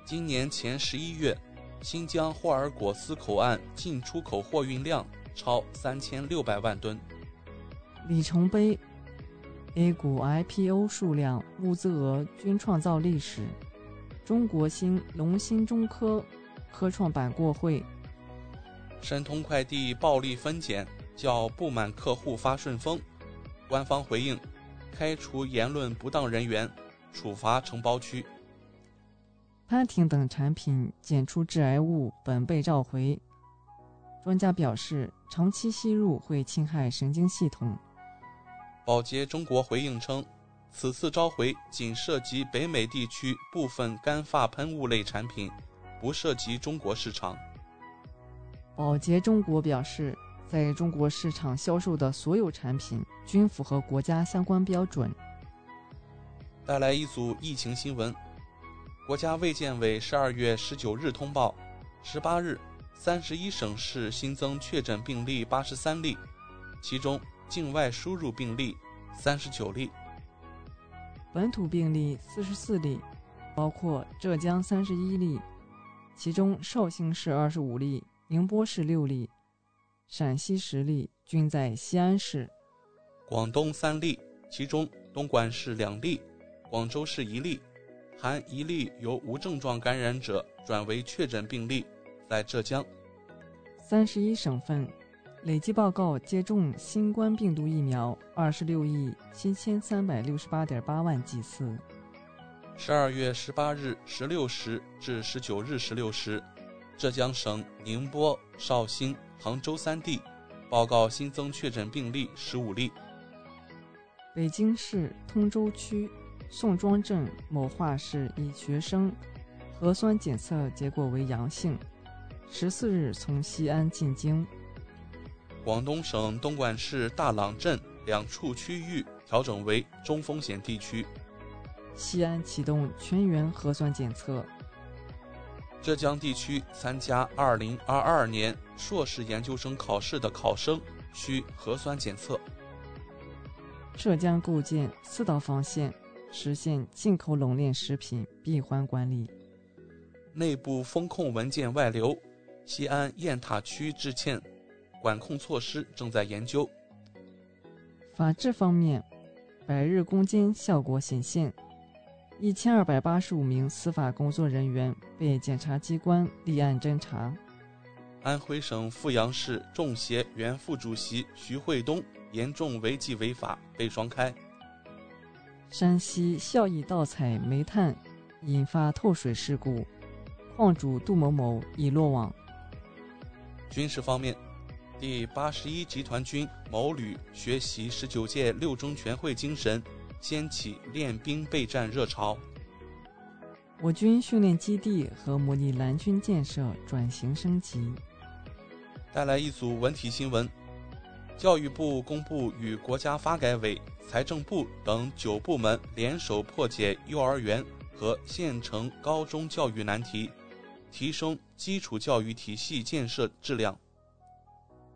今年前十一月，新疆霍尔果斯口岸进出口货运量超三千六百万吨。里程碑。A 股 IPO 数量、募资额均创造历史。中国兴龙芯中科科创板过会。申通快递暴力分拣，叫不满客户发顺丰。官方回应：开除言论不当人员，处罚承包区。潘婷等产品检出致癌物，本被召回。专家表示，长期吸入会侵害神经系统。宝洁中国回应称，此次召回仅涉及北美地区部分干发喷雾类产品，不涉及中国市场。宝洁中国表示，在中国市场销售的所有产品均符合国家相关标准。带来一组疫情新闻：国家卫健委十二月十九日通报，十八日，三十一省市新增确诊病例八十三例，其中。境外输入病例三十九例，本土病例四十四例，包括浙江三十一例，其中绍兴市二十五例，宁波市六例，陕西十例，均在西安市。广东三例，其中东莞市两例，广州市一例，含一例由无症状感染者转为确诊病例，在浙江。三十一省份。累计报告接种新冠病毒疫苗二十六亿七千三百六十八点八万剂次。十二月十八日十六时至十九日十六时，浙江省宁波、绍兴、杭州三地报告新增确诊病例十五例。北京市通州区宋庄镇某画室一学生核酸检测结果为阳性，十四日从西安进京。广东省东莞市大朗镇两处区域调整为中风险地区。西安启动全员核酸检测。浙江地区参加2022年硕士研究生考试的考生需核酸检测。浙江构建四道防线，实现进口冷链食品闭环管理。内部风控文件外流，西安雁塔区致歉。管控措施正在研究。法治方面，百日攻坚效果显现，一千二百八十五名司法工作人员被检察机关立案侦查。安徽省阜阳市政协原副主席徐汇东严重违纪违法被双开。山西孝义盗采煤炭，引发透水事故，矿主杜某某已落网。军事方面，第八十一集团军某旅学习十九届六中全会精神，掀起练兵备战热潮。我军训练基地和模拟蓝军建设转型升级。带来一组文体新闻：教育部公布与国家发改委。财政部等九部门联手破解幼儿园和县城高中教育难题，提升基础教育体系建设质量。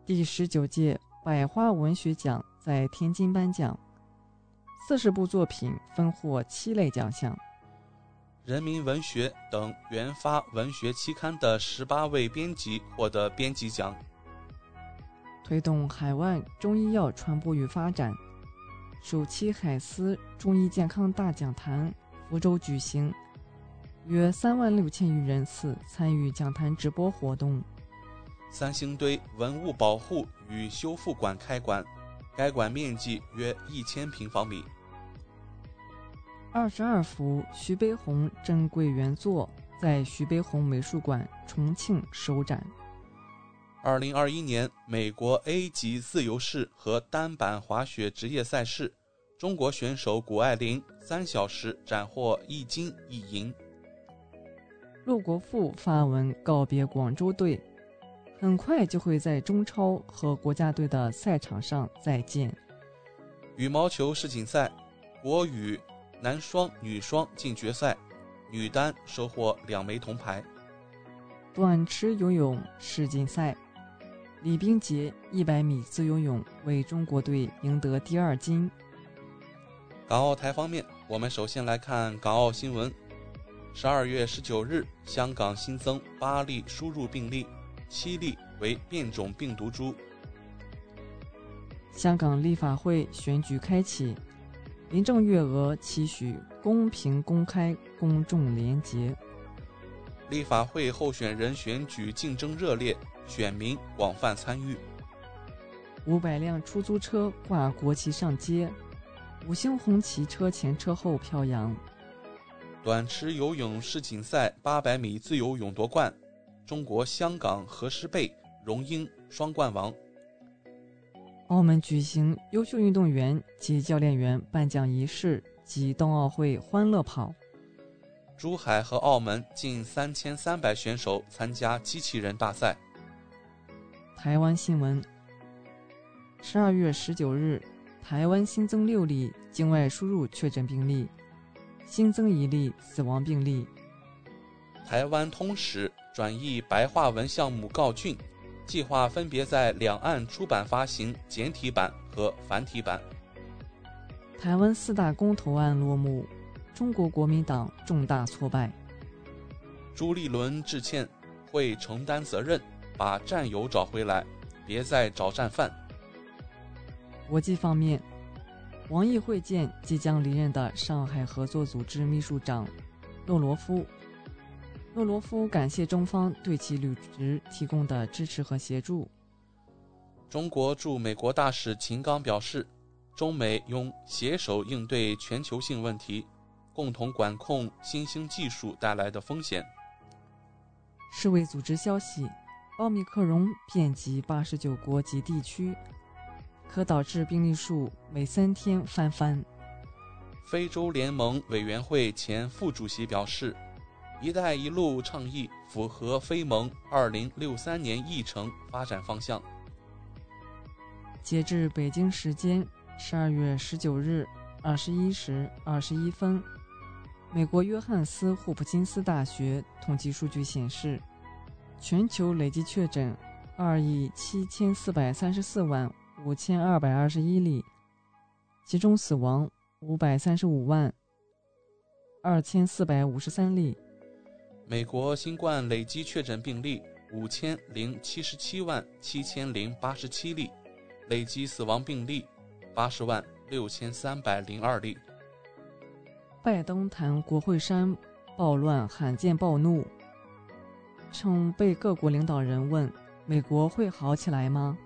第十九届百花文学奖在天津颁奖，四十部作品分获七类奖项。人民文学等原发文学期刊的十八位编辑获得编辑奖。推动海外中医药传播与发展。首期海思中医健康大讲坛福州举行，约三万六千余人次参与讲坛直播活动。三星堆文物保护与修复馆开馆，该馆面积约一千平方米。二十二幅徐悲鸿珍贵原作在徐悲鸿美术馆重庆首展。二零二一年美国 A 级自由式和单板滑雪职业赛事，中国选手谷爱凌三小时斩获一金一银。陆国富发文告别广州队，很快就会在中超和国家队的赛场上再见。羽毛球世锦赛，国羽男双、女双进决赛，女单收获两枚铜牌。短池游泳世锦赛。李冰洁一百米自由泳为中国队赢得第二金。港澳台方面，我们首先来看港澳新闻。十二月十九日，香港新增八例输入病例，七例为变种病毒株。香港立法会选举开启，林郑月娥期许公平、公开、公众、廉洁。立法会候选人选举竞争热烈。选民广泛参与，五百辆出租车挂国旗上街，五星红旗车前车后飘扬。短池游泳世锦赛八百米自由泳夺冠，中国香港何诗蓓、荣膺双冠王。澳门举行优秀运动员及教练员颁奖仪式及冬奥会欢乐跑。珠海和澳门近三千三百选手参加机器人大赛。台湾新闻：十二月十九日，台湾新增六例境外输入确诊病例，新增一例死亡病例。台湾通史转译白话文项目告竣，计划分别在两岸出版发行简体版和繁体版。台湾四大公投案落幕，中国国民党重大挫败。朱立伦致歉，会承担责任。把战友找回来，别再找战犯。国际方面，王毅会见即将离任的上海合作组织秘书长诺罗夫。诺罗夫感谢中方对其履职提供的支持和协助。中国驻美国大使秦刚表示，中美应携手应对全球性问题，共同管控新兴技术带来的风险。世卫组织消息。奥密克戎遍及八十九国及地区，可导致病例数每三天翻番。非洲联盟委员会前副主席表示，“一带一路”倡议符合非盟二零六三年议程发展方向。截至北京时间十二月十九日二十一时二十一分，美国约翰斯霍普金斯大学统计数据显示。全球累计确诊二亿七千四百三十四万五千二百二十一例，其中死亡五百三十五万二千四百五十三例。美国新冠累计确诊病例五千零七十七万七千零八十七例，累计死亡病例八十万六千三百零二例。拜登谈国会山暴乱，罕见暴怒。称被各国领导人问：“美国会好起来吗？”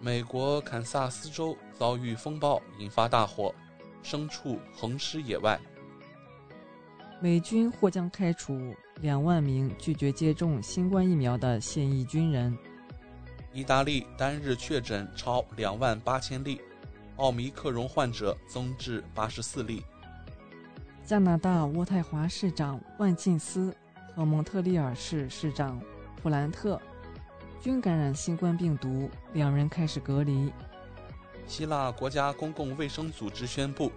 美国堪萨斯州遭遇风暴，引发大火，牲畜横尸野外。美军或将开除两万名拒绝接种新冠疫苗的现役军人。意大利单日确诊超两万八千例，奥密克戎患者增至八十四例。加拿大渥太华市长万金斯和蒙特利尔市市长普兰特均感染新冠病毒，两人开始隔离。希腊国家公共卫生组织宣布。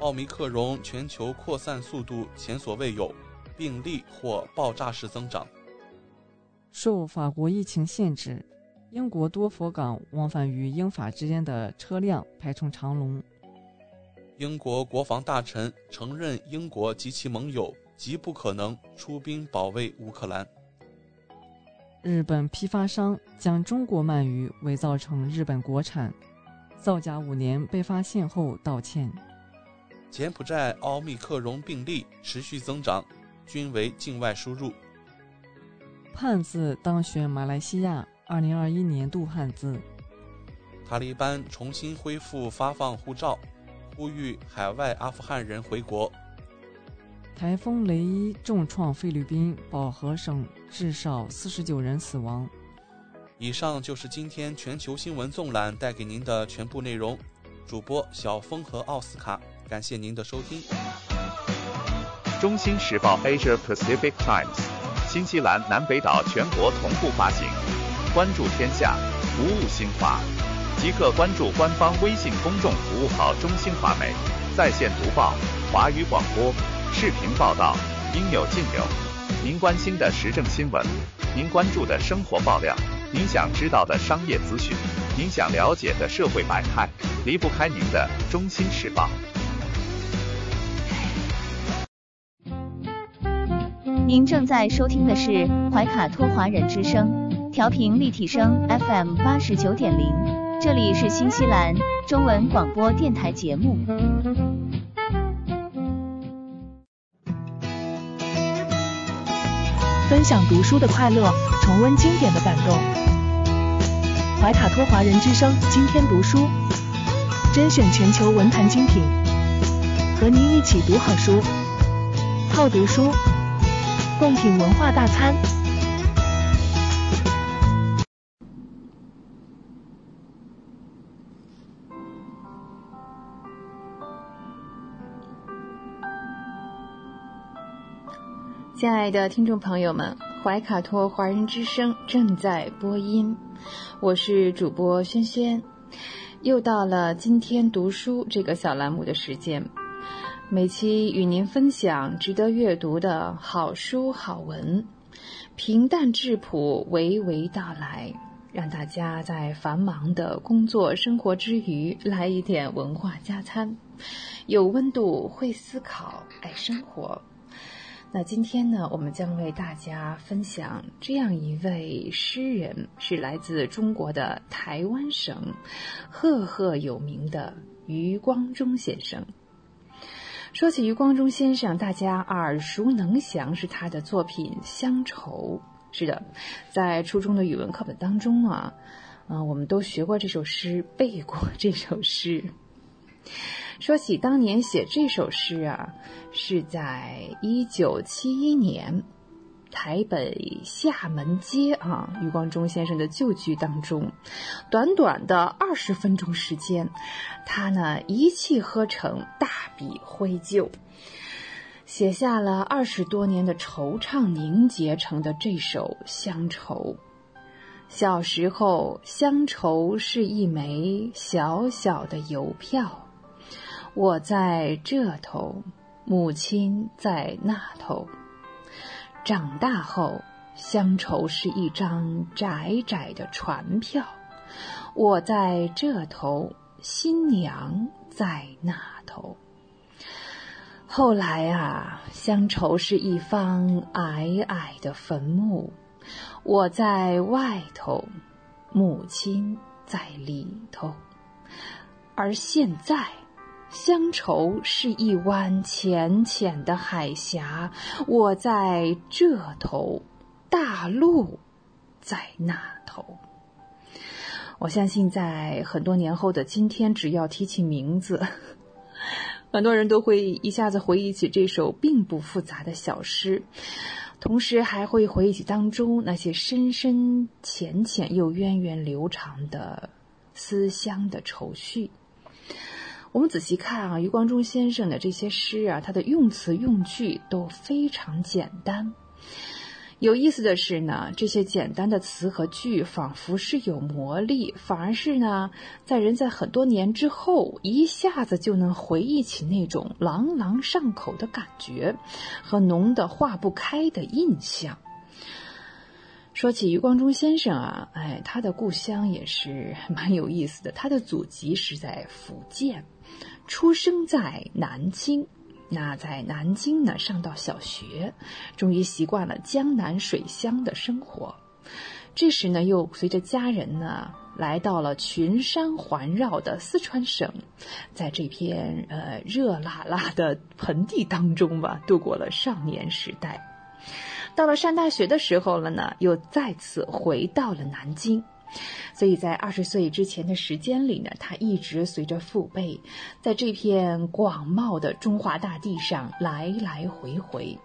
奥密克戎全球扩散速度前所未有，病例或爆炸式增长。受法国疫情限制，英国多佛港往返于英法之间的车辆排成长龙。英国国防大臣承认，英国及其盟友极不可能出兵保卫乌克兰。日本批发商将中国鳗鱼伪造成日本国产，造假五年被发现后道歉。柬埔寨奥密克戎病例持续增长，均为境外输入。汉字当选马来西亚2021年度汉字。塔利班重新恢复发放护照，呼吁海外阿富汗人回国。台风雷伊重创菲律宾保和省，至少49人死亡。以上就是今天全球新闻纵览带给您的全部内容。主播小峰和奥斯卡。感谢您的收听。中新时报 Asia Pacific Times，新西兰南北岛全国同步发行。关注天下，服务新华，即刻关注官方微信公众服务号“中新华媒”，在线读报、华语广播、视频报道，应有尽有。您关心的时政新闻，您关注的生活爆料，您想知道的商业资讯，您想了解的社会百态，离不开您的中新时报。您正在收听的是怀卡托华人之声，调频立体声 FM 八十九点零，这里是新西兰中文广播电台节目。分享读书的快乐，重温经典的感动。怀卡托华人之声今天读书，甄选全球文坛精品，和您一起读好书，好读书。共品文化大餐。亲爱的听众朋友们，怀卡托华人之声正在播音，我是主播轩轩，又到了今天读书这个小栏目的时间。每期与您分享值得阅读的好书好文，平淡质朴，娓娓道来，让大家在繁忙的工作生活之余来一点文化加餐，有温度，会思考，爱生活。那今天呢，我们将为大家分享这样一位诗人，是来自中国的台湾省，赫赫有名的余光中先生。说起余光中先生，大家耳熟能详是他的作品《乡愁》。是的，在初中的语文课本当中啊，嗯，我们都学过这首诗，背过这首诗。说起当年写这首诗啊，是在一九七一年。台北厦门街啊，余光中先生的旧居当中，短短的二十分钟时间，他呢一气呵成，大笔挥就，写下了二十多年的惆怅凝结成的这首《乡愁》。小时候，乡愁是一枚小小的邮票，我在这头，母亲在那头。长大后，乡愁是一张窄窄的船票，我在这头，新娘在那头。后来啊，乡愁是一方矮矮的坟墓，我在外头，母亲在里头。而现在。乡愁是一湾浅浅的海峡，我在这头，大陆在那头。我相信在很多年后的今天，只要提起名字，很多人都会一下子回忆起这首并不复杂的小诗，同时还会回忆起当中那些深深浅浅又源远流长的思乡的愁绪。我们仔细看啊，余光中先生的这些诗啊，他的用词用句都非常简单。有意思的是呢，这些简单的词和句仿佛是有魔力，反而是呢，在人在很多年之后，一下子就能回忆起那种朗朗上口的感觉和浓得化不开的印象。说起余光中先生啊，哎，他的故乡也是蛮有意思的，他的祖籍是在福建。出生在南京，那在南京呢上到小学，终于习惯了江南水乡的生活。这时呢，又随着家人呢来到了群山环绕的四川省，在这片呃热辣辣的盆地当中吧，度过了少年时代。到了上大学的时候了呢，又再次回到了南京。所以在二十岁之前的时间里呢，他一直随着父辈，在这片广袤的中华大地上来来回回。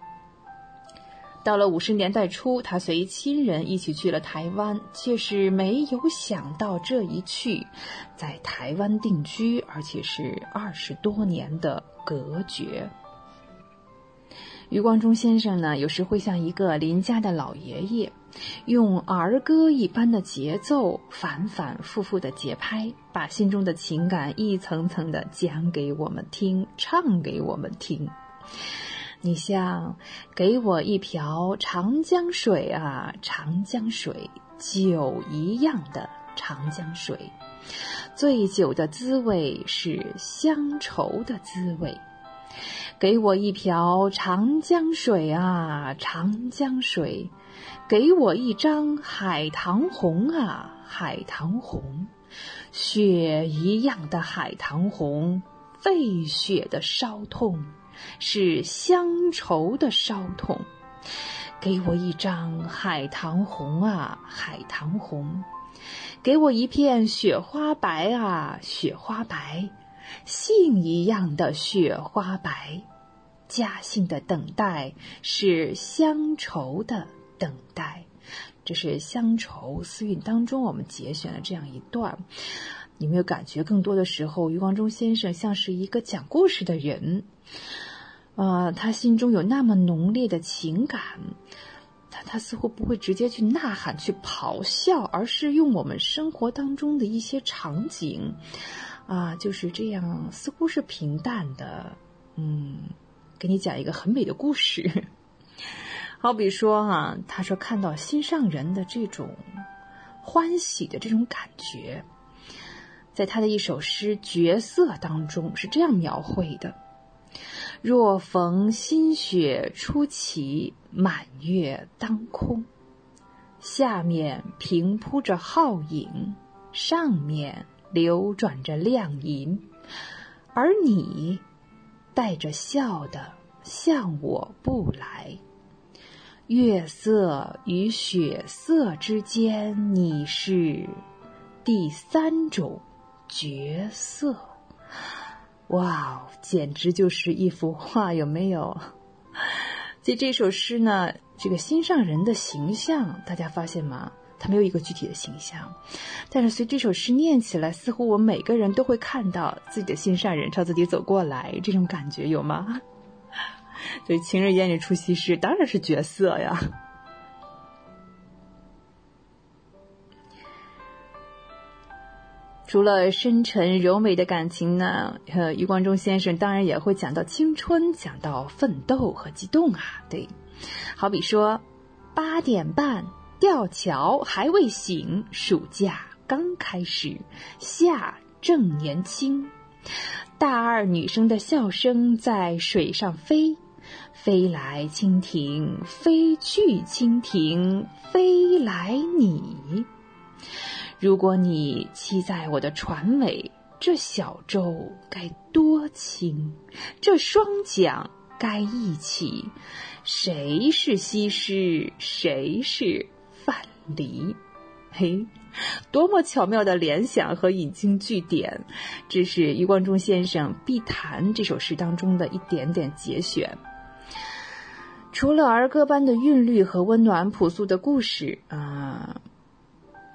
到了五十年代初，他随亲人一起去了台湾，却是没有想到这一去，在台湾定居，而且是二十多年的隔绝。余光中先生呢，有时会像一个邻家的老爷爷，用儿歌一般的节奏，反反复复的节拍，把心中的情感一层层的讲给我们听，唱给我们听。你像，给我一瓢长江水啊，长江水，酒一样的长江水，醉酒的滋味是乡愁的滋味。给我一瓢长江水啊，长江水；给我一张海棠红啊，海棠红。血一样的海棠红，沸血的烧痛，是乡愁的烧痛。给我一张海棠红啊，海棠红；给我一片雪花白啊，雪花白。信一样的雪花白。家信的等待是乡愁的等待，这是乡愁私韵当中我们节选了这样一段。有没有感觉更多的时候，余光中先生像是一个讲故事的人？啊，他心中有那么浓烈的情感，他他似乎不会直接去呐喊、去咆哮，而是用我们生活当中的一些场景，啊，就是这样，似乎是平淡的，嗯。给你讲一个很美的故事，好比说哈，他说看到心上人的这种欢喜的这种感觉，在他的一首诗《绝色》当中是这样描绘的：若逢新雪初起，满月当空，下面平铺着皓影，上面流转着亮银，而你。带着笑的向我步来，月色与雪色之间，你是第三种角色。哇哦，简直就是一幅画，有没有？在这首诗呢，这个心上人的形象，大家发现吗？他没有一个具体的形象，但是随这首诗念起来，似乎我们每个人都会看到自己的心上人朝自己走过来，这种感觉有吗？所以情人眼里出西施，当然是角色呀。除了深沉柔美的感情呢，呃，余光中先生当然也会讲到青春，讲到奋斗和激动啊。对，好比说八点半。吊桥还未醒，暑假刚开始，夏正年轻。大二女生的笑声在水上飞，飞来蜻蜓，飞去蜻蜓，飞来你。如果你栖在我的船尾，这小舟该多轻，这双桨该一起。谁是西施？谁是？范蠡，嘿，多么巧妙的联想和引经据典！这是余光中先生《必谈》这首诗当中的一点点节选。除了儿歌般的韵律和温暖朴素的故事啊，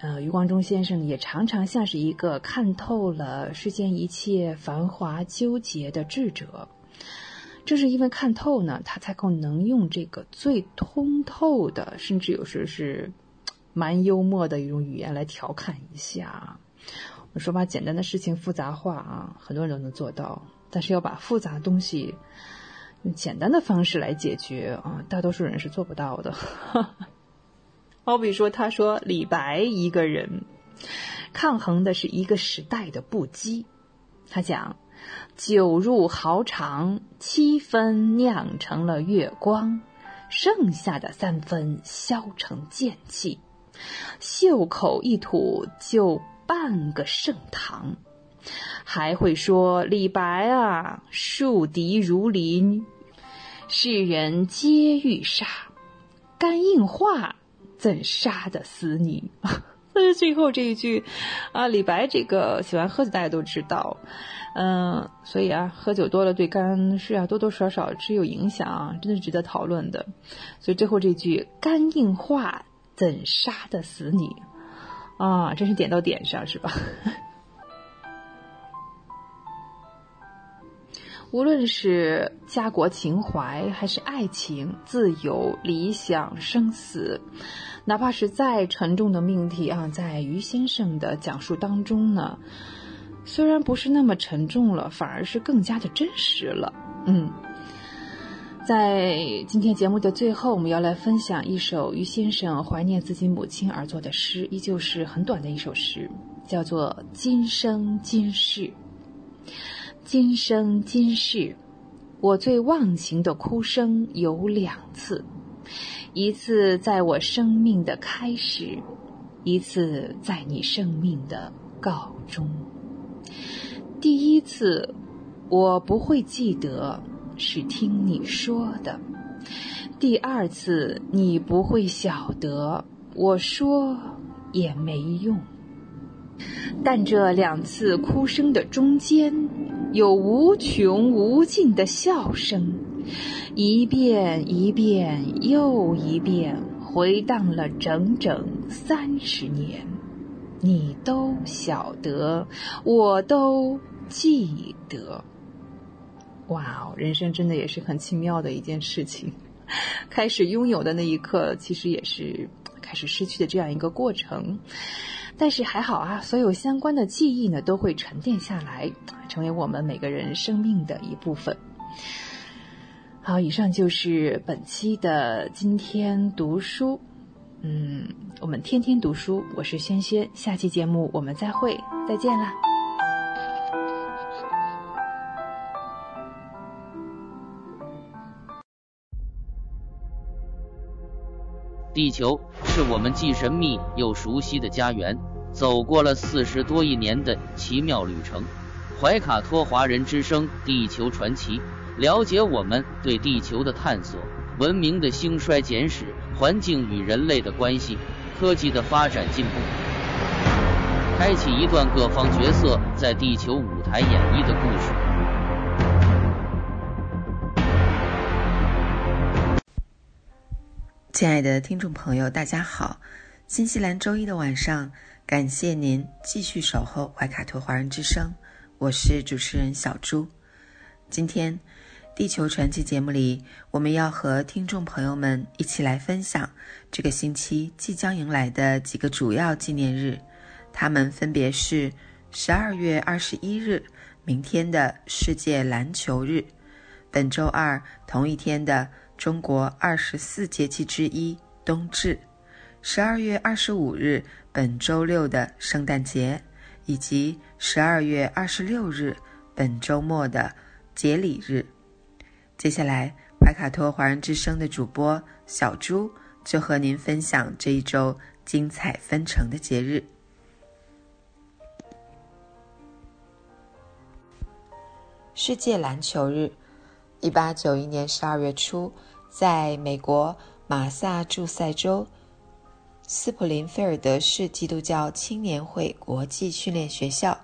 呃，余光中先生也常常像是一个看透了世间一切繁华纠结的智者。正是因为看透呢，他才够能用这个最通透的，甚至有时候是蛮幽默的一种语言来调侃一下。我说把简单的事情复杂化啊，很多人都能做到，但是要把复杂的东西简单的方式来解决啊，大多数人是做不到的。好比说，他说李白一个人抗衡的是一个时代的不羁，他讲。酒入豪肠，七分酿成了月光，剩下的三分消成剑气。袖口一吐，就半个盛唐。还会说李白啊，树敌如林，世人皆欲杀。肝硬化，怎杀得死你？但 是最后这一句，啊，李白这个喜欢喝酒，大家都知道。嗯，所以啊，喝酒多了对肝是啊多多少少是有影响，真的是值得讨论的。所以最后这句“肝硬化怎杀得死你”，啊，真是点到点上，是吧？无论是家国情怀，还是爱情、自由、理想、生死，哪怕是再沉重的命题啊，在于先生的讲述当中呢。虽然不是那么沉重了，反而是更加的真实了。嗯，在今天节目的最后，我们要来分享一首于先生怀念自己母亲而作的诗，依旧是很短的一首诗，叫做《今生今世》。今生今世，我最忘情的哭声有两次，一次在我生命的开始，一次在你生命的告终。第一次，我不会记得是听你说的；第二次，你不会晓得我说也没用。但这两次哭声的中间，有无穷无尽的笑声，一遍一遍又一遍，回荡了整整三十年。你都晓得，我都记得。哇哦，人生真的也是很奇妙的一件事情。开始拥有的那一刻，其实也是开始失去的这样一个过程。但是还好啊，所有相关的记忆呢，都会沉淀下来，成为我们每个人生命的一部分。好，以上就是本期的今天读书。嗯，我们天天读书，我是轩轩，下期节目我们再会，再见啦。地球是我们既神秘又熟悉的家园，走过了四十多亿年的奇妙旅程。怀卡托华人之声《地球传奇》，了解我们对地球的探索。文明的兴衰简史，环境与人类的关系，科技的发展进步，开启一段各方角色在地球舞台演绎的故事。亲爱的听众朋友，大家好！新西兰周一的晚上，感谢您继续守候怀卡托华人之声，我是主持人小朱，今天。地球传奇节目里，我们要和听众朋友们一起来分享这个星期即将迎来的几个主要纪念日，它们分别是十二月二十一日，明天的世界篮球日；本周二同一天的中国二十四节气之一冬至；十二月二十五日本周六的圣诞节，以及十二月二十六日本周末的节礼日。接下来，怀卡托华人之声的主播小朱就和您分享这一周精彩纷呈的节日——世界篮球日。一八九一年十二月初，在美国马萨诸塞州斯普林菲尔德市基督教青年会国际训练学校，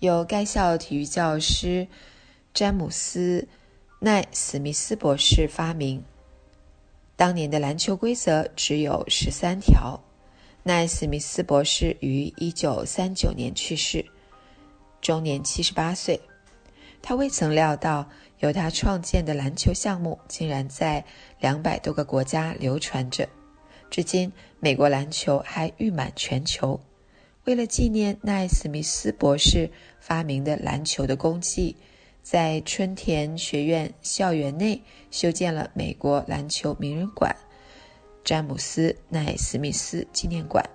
由该校体育教师詹姆斯·奈史密斯博士发明。当年的篮球规则只有十三条。奈史密斯博士于一九三九年去世，终年七十八岁。他未曾料到，由他创建的篮球项目竟然在两百多个国家流传着。至今，美国篮球还誉满全球。为了纪念奈史密斯博士发明的篮球的功绩，在春田学院校园内修建了美国篮球名人馆——詹姆斯·奈史密斯纪念馆。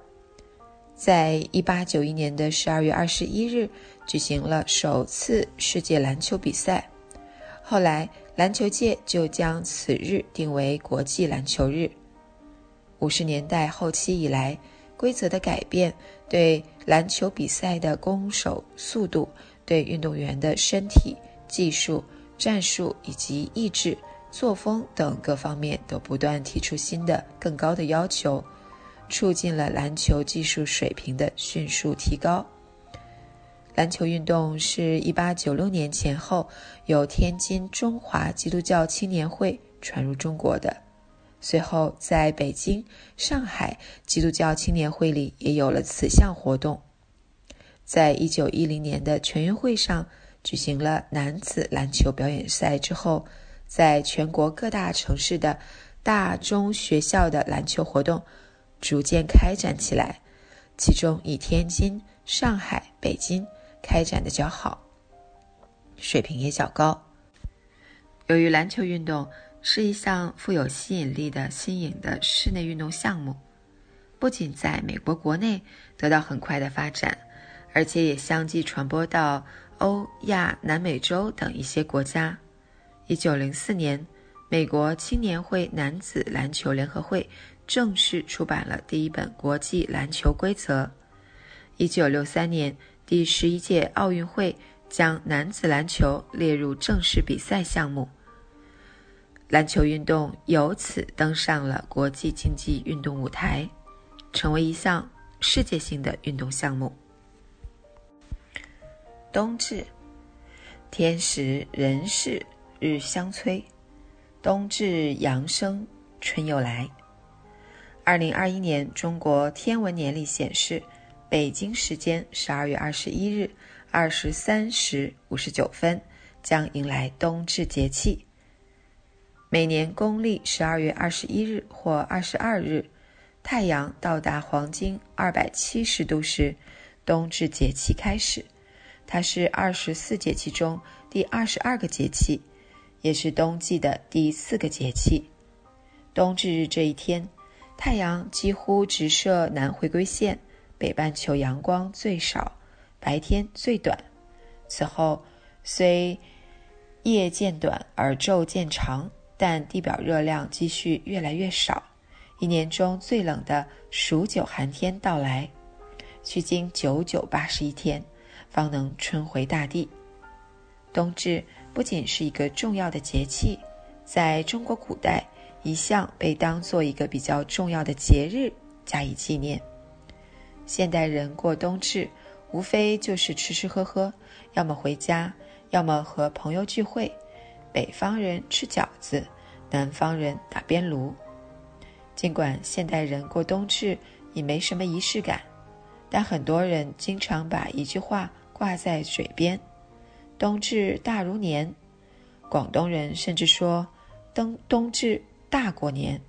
在一八九一年的十二月二十一日，举行了首次世界篮球比赛。后来，篮球界就将此日定为国际篮球日。五十年代后期以来，规则的改变对篮球比赛的攻守速度、对运动员的身体、技术、战术以及意志、作风等各方面都不断提出新的、更高的要求，促进了篮球技术水平的迅速提高。篮球运动是一八九六年前后由天津中华基督教青年会传入中国的。随后，在北京、上海基督教青年会里也有了此项活动。在一九一零年的全运会上举行了男子篮球表演赛之后，在全国各大城市的大中学校的篮球活动逐渐开展起来，其中以天津、上海、北京开展的较好，水平也较高。由于篮球运动，是一项富有吸引力的新颖的室内运动项目，不仅在美国国内得到很快的发展，而且也相继传播到欧亚、南美洲等一些国家。一九零四年，美国青年会男子篮球联合会正式出版了第一本国际篮球规则。一九六三年，第十一届奥运会将男子篮球列入正式比赛项目。篮球运动由此登上了国际竞技运动舞台，成为一项世界性的运动项目。冬至，天时人事日相催，冬至阳生，春又来。二零二一年中国天文年历显示，北京时间十二月二十一日二十三时五十九分，将迎来冬至节气。每年公历十二月二十一日或二十二日，太阳到达黄金二百七十度时，冬至节气开始。它是二十四节气中第二十二个节气，也是冬季的第四个节气。冬至日这一天，太阳几乎直射南回归线，北半球阳光最少，白天最短。此后，虽夜渐短而昼渐长。但地表热量继续越来越少，一年中最冷的数九寒天到来，需经九九八十一天，方能春回大地。冬至不仅是一个重要的节气，在中国古代一向被当做一个比较重要的节日加以纪念。现代人过冬至，无非就是吃吃喝喝，要么回家，要么和朋友聚会。北方人吃饺子，南方人打边炉。尽管现代人过冬至已没什么仪式感，但很多人经常把一句话挂在嘴边：“冬至大如年。”广东人甚至说：“冬冬至大过年。”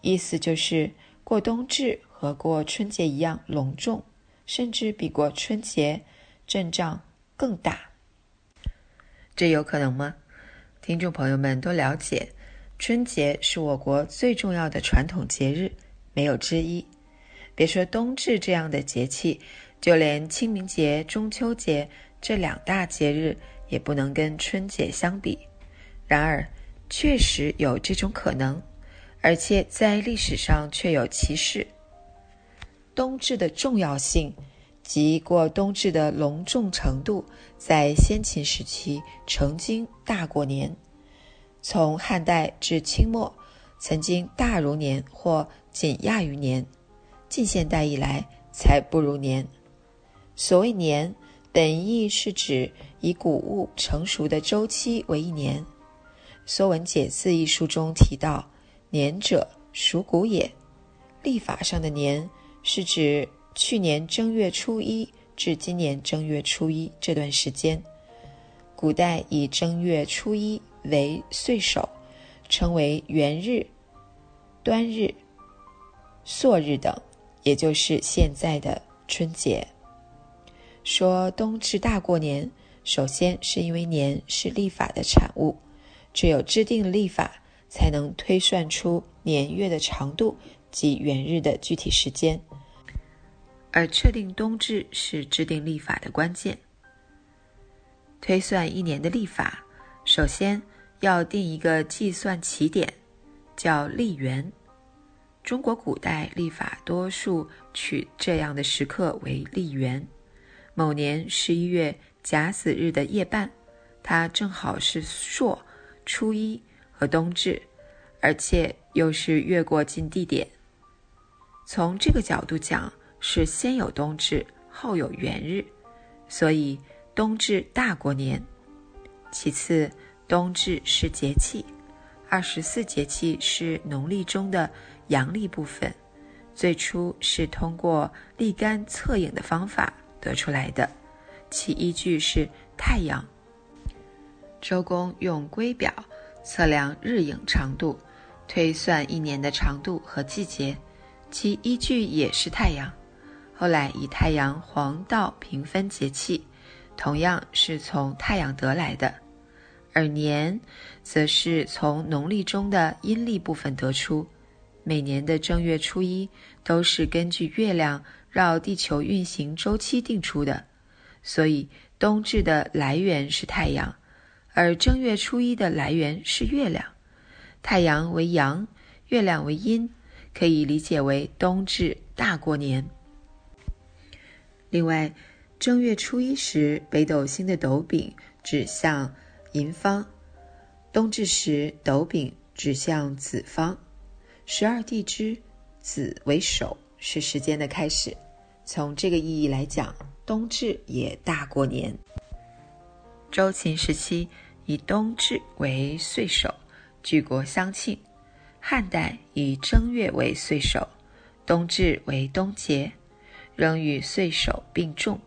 意思就是过冬至和过春节一样隆重，甚至比过春节阵仗更大。这有可能吗？听众朋友们都了解，春节是我国最重要的传统节日，没有之一。别说冬至这样的节气，就连清明节、中秋节这两大节日也不能跟春节相比。然而，确实有这种可能，而且在历史上确有其事。冬至的重要性及过冬至的隆重程度。在先秦时期，曾经大过年；从汉代至清末，曾经大如年或仅亚于年，近现代以来才不如年。所谓年，本意是指以谷物成熟的周期为一年。《说文解字》一书中提到：“年者，属谷也。”历法上的年是指去年正月初一至今年正月初一这段时间。古代以正月初一为岁首，称为元日、端日、朔日等，也就是现在的春节。说冬至大过年，首先是因为年是历法的产物，只有制定历法，才能推算出年月的长度及元日的具体时间。而确定冬至是制定历法的关键。推算一年的历法，首先要定一个计算起点，叫历元。中国古代历法多数取这样的时刻为历元。某年十一月甲子日的夜半，它正好是朔、初一和冬至，而且又是越过近地点。从这个角度讲，是先有冬至，后有元日，所以。冬至大过年，其次，冬至是节气，二十四节气是农历中的阳历部分，最初是通过立竿测影的方法得出来的，其依据是太阳。周公用圭表测量日影长度，推算一年的长度和季节，其依据也是太阳。后来以太阳黄道平分节气。同样是从太阳得来的，而年则是从农历中的阴历部分得出。每年的正月初一都是根据月亮绕地球运行周期定出的，所以冬至的来源是太阳，而正月初一的来源是月亮。太阳为阳，月亮为阴，可以理解为冬至大过年。另外。正月初一时，北斗星的斗柄指向寅方；冬至时，斗柄指向子方。十二地支，子为首，是时间的开始。从这个意义来讲，冬至也大过年。周秦时期以冬至为岁首，举国相庆；汉代以正月为岁首，冬至为冬节，仍与岁首并重。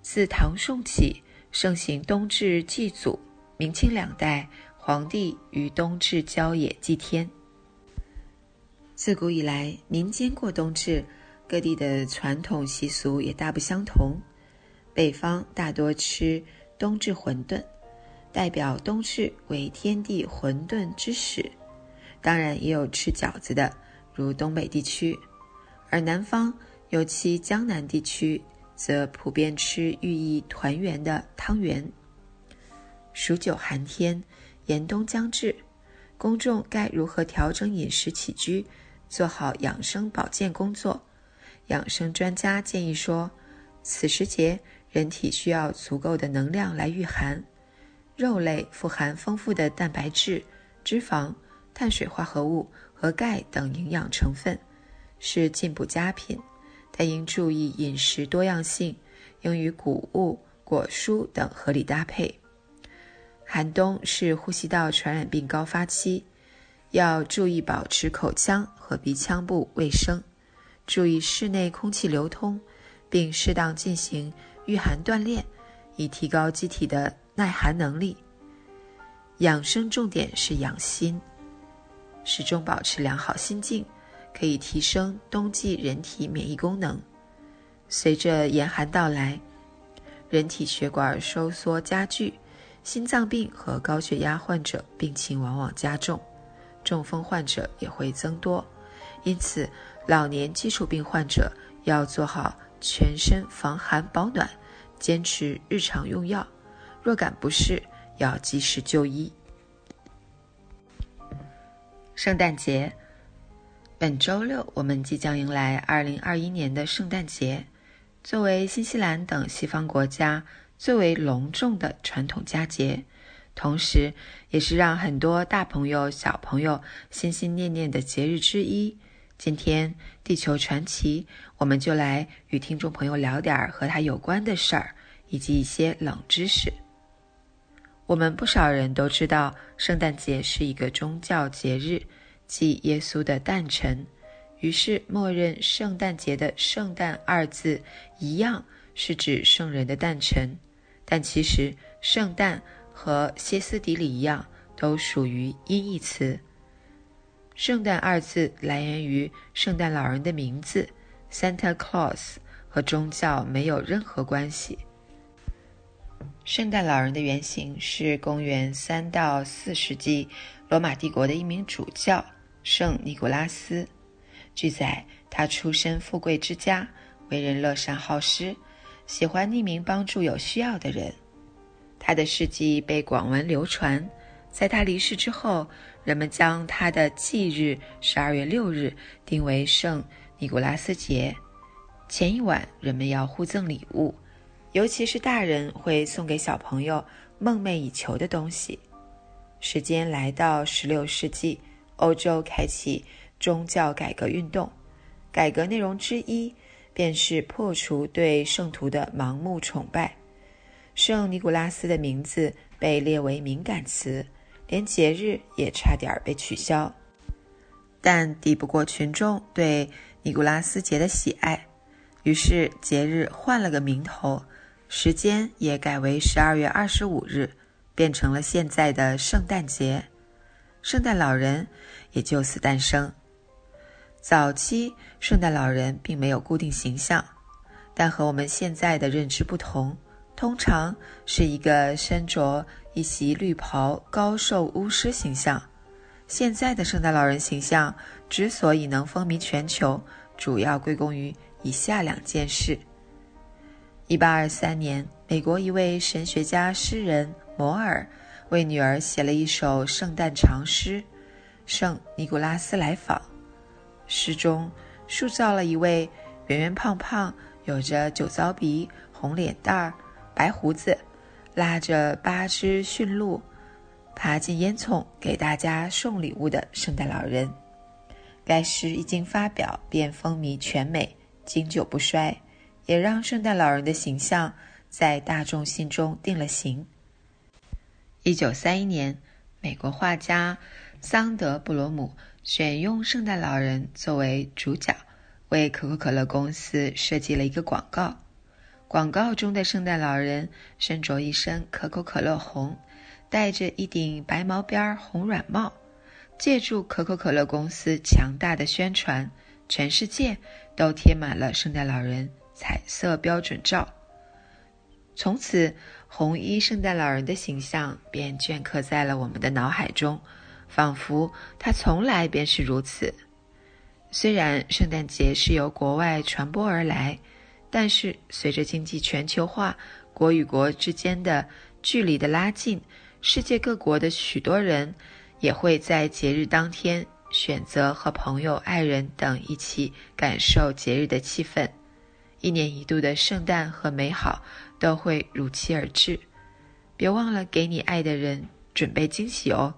自唐宋起，盛行冬至祭祖。明清两代，皇帝于冬至郊野祭天。自古以来，民间过冬至，各地的传统习俗也大不相同。北方大多吃冬至馄饨，代表冬至为天地混沌之始。当然，也有吃饺子的，如东北地区。而南方，尤其江南地区。则普遍吃寓意团圆的汤圆。数九寒天，严冬将至，公众该如何调整饮食起居，做好养生保健工作？养生专家建议说，此时节人体需要足够的能量来御寒，肉类富含丰富的蛋白质、脂肪、碳水化合物和钙等营养成分，是进补佳品。但应注意饮食多样性，应与谷物、果蔬等合理搭配。寒冬是呼吸道传染病高发期，要注意保持口腔和鼻腔部卫生，注意室内空气流通，并适当进行御寒锻炼，以提高机体的耐寒能力。养生重点是养心，始终保持良好心境。可以提升冬季人体免疫功能。随着严寒到来，人体血管收缩加剧，心脏病和高血压患者病情往往加重，中风患者也会增多。因此，老年基础病患者要做好全身防寒保暖，坚持日常用药。若感不适，要及时就医。圣诞节。本周六，我们即将迎来二零二一年的圣诞节。作为新西兰等西方国家最为隆重的传统佳节，同时也是让很多大朋友、小朋友心心念念的节日之一。今天地球传奇，我们就来与听众朋友聊点儿和它有关的事儿，以及一些冷知识。我们不少人都知道，圣诞节是一个宗教节日，即耶稣的诞辰。于是，默认圣诞节的“圣诞”二字一样是指圣人的诞辰，但其实“圣诞”和歇斯底里一样，都属于音译词。圣诞二字来源于圣诞老人的名字 Santa Claus，和宗教没有任何关系。圣诞老人的原型是公元三到四世纪罗马帝国的一名主教圣尼古拉斯。据载，他出身富贵之家，为人乐善好施，喜欢匿名帮助有需要的人。他的事迹被广为流传。在他离世之后，人们将他的忌日十二月六日定为圣尼古拉斯节。前一晚，人们要互赠礼物，尤其是大人会送给小朋友梦寐以求的东西。时间来到十六世纪，欧洲开启宗教改革运动，改革内容之一便是破除对圣徒的盲目崇拜。圣尼古拉斯的名字被列为敏感词。连节日也差点被取消，但抵不过群众对尼古拉斯节的喜爱，于是节日换了个名头，时间也改为十二月二十五日，变成了现在的圣诞节。圣诞老人也就此诞生。早期圣诞老人并没有固定形象，但和我们现在的认知不同，通常是一个身着。一袭绿袍、高瘦巫师形象。现在的圣诞老人形象之所以能风靡全球，主要归功于以下两件事：一八二三年，美国一位神学家诗人摩尔为女儿写了一首圣诞长诗《圣尼古拉斯来访》，诗中塑造了一位圆圆胖胖、有着酒糟鼻、红脸蛋儿、白胡子。拉着八只驯鹿，爬进烟囱给大家送礼物的圣诞老人。该诗一经发表，便风靡全美，经久不衰，也让圣诞老人的形象在大众心中定了型。一九三一年，美国画家桑德布罗姆选用圣诞老人作为主角，为可口可乐公司设计了一个广告。广告中的圣诞老人身着一身可口可乐红，戴着一顶白毛边红软帽。借助可口可乐公司强大的宣传，全世界都贴满了圣诞老人彩色标准照。从此，红衣圣诞老人的形象便镌刻在了我们的脑海中，仿佛他从来便是如此。虽然圣诞节是由国外传播而来。但是，随着经济全球化，国与国之间的距离的拉近，世界各国的许多人也会在节日当天选择和朋友、爱人等一起感受节日的气氛。一年一度的圣诞和美好都会如期而至。别忘了给你爱的人准备惊喜哦！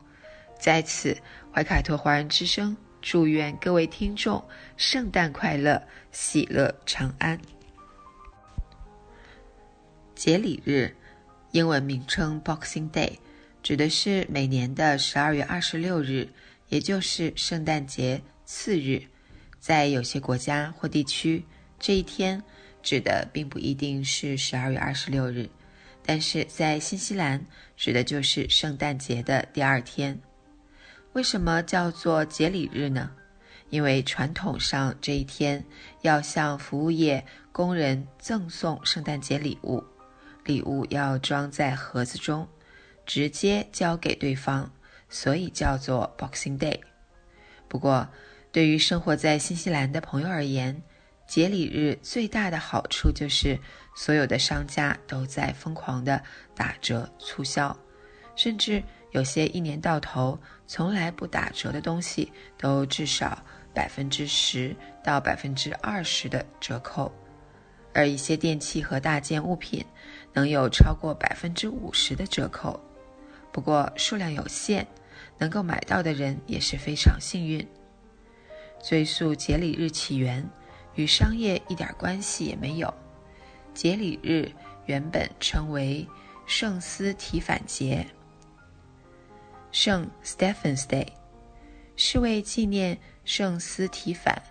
在此，怀卡托华人之声祝愿各位听众圣诞快乐，喜乐长安。节礼日，英文名称 Boxing Day，指的是每年的十二月二十六日，也就是圣诞节次日。在有些国家或地区，这一天指的并不一定是十二月二十六日，但是在新西兰，指的就是圣诞节的第二天。为什么叫做节礼日呢？因为传统上这一天要向服务业工人赠送圣诞节礼物。礼物要装在盒子中，直接交给对方，所以叫做 Boxing Day。不过，对于生活在新西兰的朋友而言，节礼日最大的好处就是所有的商家都在疯狂的打折促销，甚至有些一年到头从来不打折的东西，都至少百分之十到百分之二十的折扣，而一些电器和大件物品。能有超过百分之五十的折扣，不过数量有限，能够买到的人也是非常幸运。追溯节礼日起源，与商业一点关系也没有。节礼日原本称为圣斯提反节，圣 Stephen's Day，是为纪念圣斯提反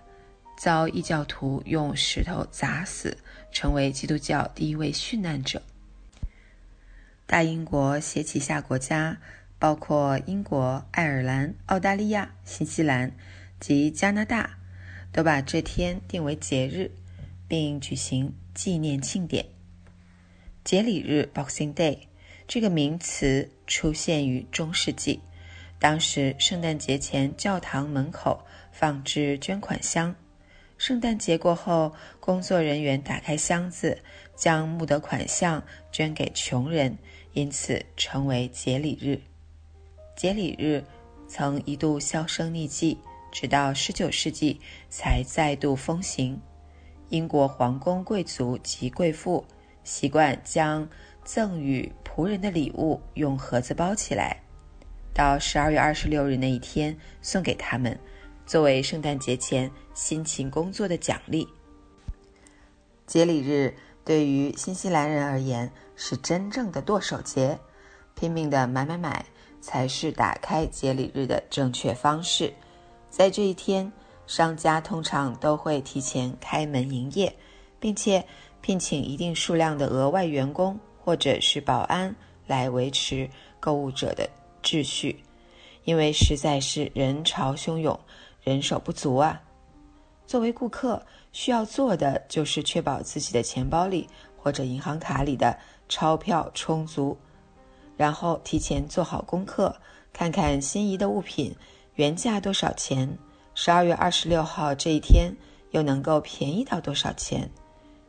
遭异教徒用石头砸死，成为基督教第一位殉难者。大英国携旗下国家，包括英国、爱尔兰、澳大利亚、新西兰及加拿大，都把这天定为节日，并举行纪念庆典。节礼日 （Boxing Day） 这个名词出现于中世纪，当时圣诞节前教堂门口放置捐款箱，圣诞节过后，工作人员打开箱子，将募得款项捐给穷人，因此成为节礼日。节礼日曾一度销声匿迹，直到19世纪才再度风行。英国皇宫贵族及贵妇。习惯将赠予仆人的礼物用盒子包起来，到十二月二十六日那一天送给他们，作为圣诞节前辛勤工作的奖励。节礼日对于新西兰人而言是真正的剁手节，拼命的买买买才是打开节礼日的正确方式。在这一天，商家通常都会提前开门营业，并且。聘请一定数量的额外员工或者是保安来维持购物者的秩序，因为实在是人潮汹涌，人手不足啊。作为顾客，需要做的就是确保自己的钱包里或者银行卡里的钞票充足，然后提前做好功课，看看心仪的物品原价多少钱，十二月二十六号这一天又能够便宜到多少钱。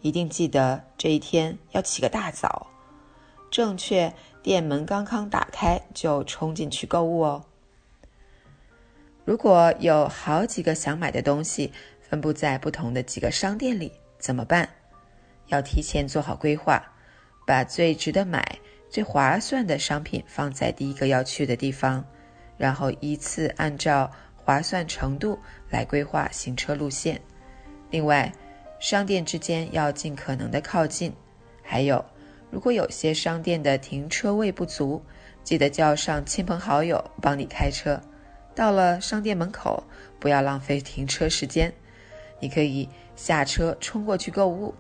一定记得这一天要起个大早，正确店门刚刚打开就冲进去购物哦。如果有好几个想买的东西分布在不同的几个商店里怎么办？要提前做好规划，把最值得买、最划算的商品放在第一个要去的地方，然后依次按照划算程度来规划行车路线。另外，商店之间要尽可能的靠近，还有，如果有些商店的停车位不足，记得叫上亲朋好友帮你开车。到了商店门口，不要浪费停车时间，你可以下车冲过去购物，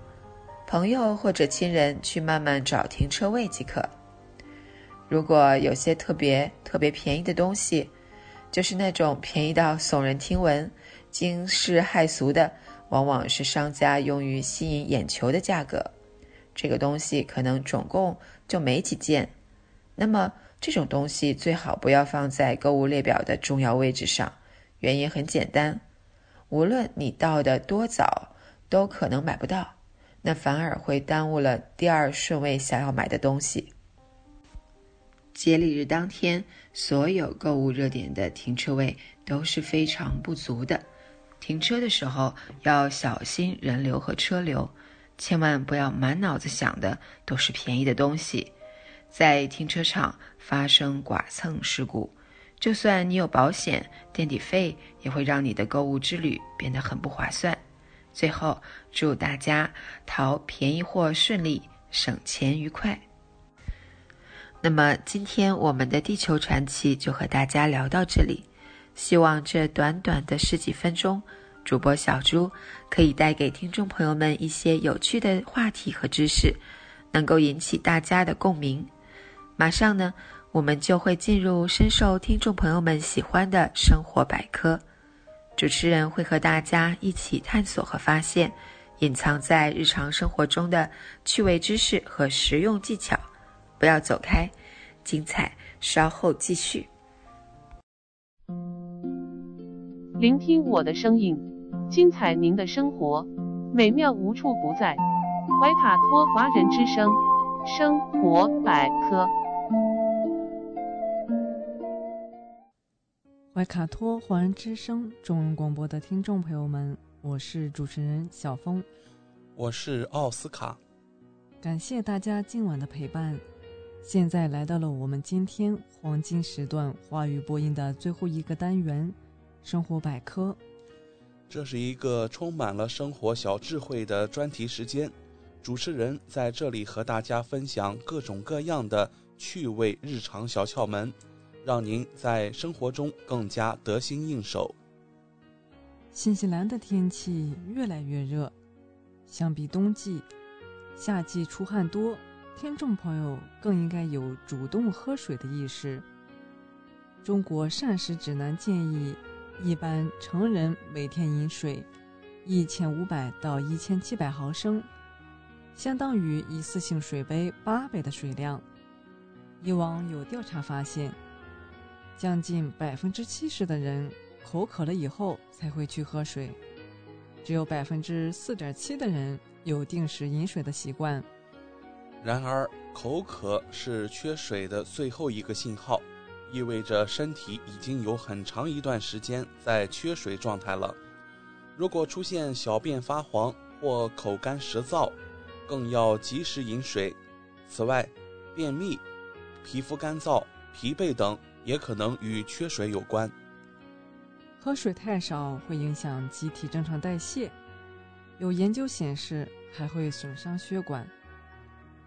朋友或者亲人去慢慢找停车位即可。如果有些特别特别便宜的东西，就是那种便宜到耸人听闻、惊世骇俗的。往往是商家用于吸引眼球的价格，这个东西可能总共就没几件，那么这种东西最好不要放在购物列表的重要位置上。原因很简单，无论你到的多早，都可能买不到，那反而会耽误了第二顺位想要买的东西。节礼日当天，所有购物热点的停车位都是非常不足的。停车的时候要小心人流和车流，千万不要满脑子想的都是便宜的东西，在停车场发生剐蹭事故，就算你有保险，垫底费也会让你的购物之旅变得很不划算。最后，祝大家淘便宜货顺利，省钱愉快。那么，今天我们的地球传奇就和大家聊到这里。希望这短短的十几分钟，主播小猪可以带给听众朋友们一些有趣的话题和知识，能够引起大家的共鸣。马上呢，我们就会进入深受听众朋友们喜欢的生活百科，主持人会和大家一起探索和发现隐藏在日常生活中的趣味知识和实用技巧。不要走开，精彩稍后继续。聆听我的声音，精彩您的生活，美妙无处不在。怀卡托华人之声，生活百科。怀卡托华人之声中文广播的听众朋友们，我是主持人小峰，我是奥斯卡。感谢大家今晚的陪伴。现在来到了我们今天黄金时段华语播音的最后一个单元。生活百科，这是一个充满了生活小智慧的专题时间，主持人在这里和大家分享各种各样的趣味日常小窍门，让您在生活中更加得心应手。新西兰的天气越来越热，相比冬季，夏季出汗多，听众朋友更应该有主动喝水的意识。中国膳食指南建议，一般成人每天饮水一千五百到一千七百毫升，相当于一次性水杯八杯的水量。以往有调查发现，将近百分之七十的人口渴了以后才会去喝水，只有百分之四点七的人有定时饮水的习惯。然而，口渴是缺水的最后一个信号。意味着身体已经有很长一段时间在缺水状态了。如果出现小便发黄或口干舌燥，更要及时饮水。此外，便秘、皮肤干燥、疲惫等也可能与缺水有关。喝水太少会影响机体正常代谢，有研究显示还会损伤血管。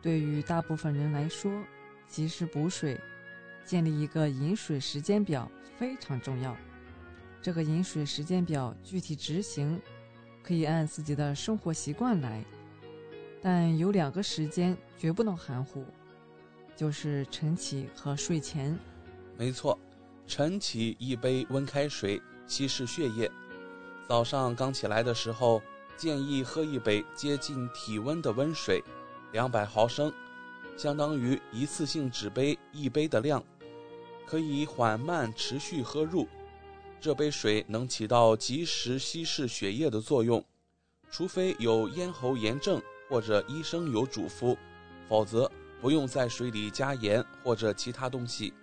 对于大部分人来说，及时补水。建立一个饮水时间表非常重要。这个饮水时间表具体执行，可以按自己的生活习惯来，但有两个时间绝不能含糊，就是晨起和睡前。没错，晨起一杯温开水稀释血液。早上刚起来的时候，建议喝一杯接近体温的温水，两百毫升，相当于一次性纸杯一杯的量。可以缓慢持续喝入，这杯水能起到及时稀释血液的作用。除非有咽喉炎症或者医生有嘱咐，否则不用在水里加盐或者其他东西。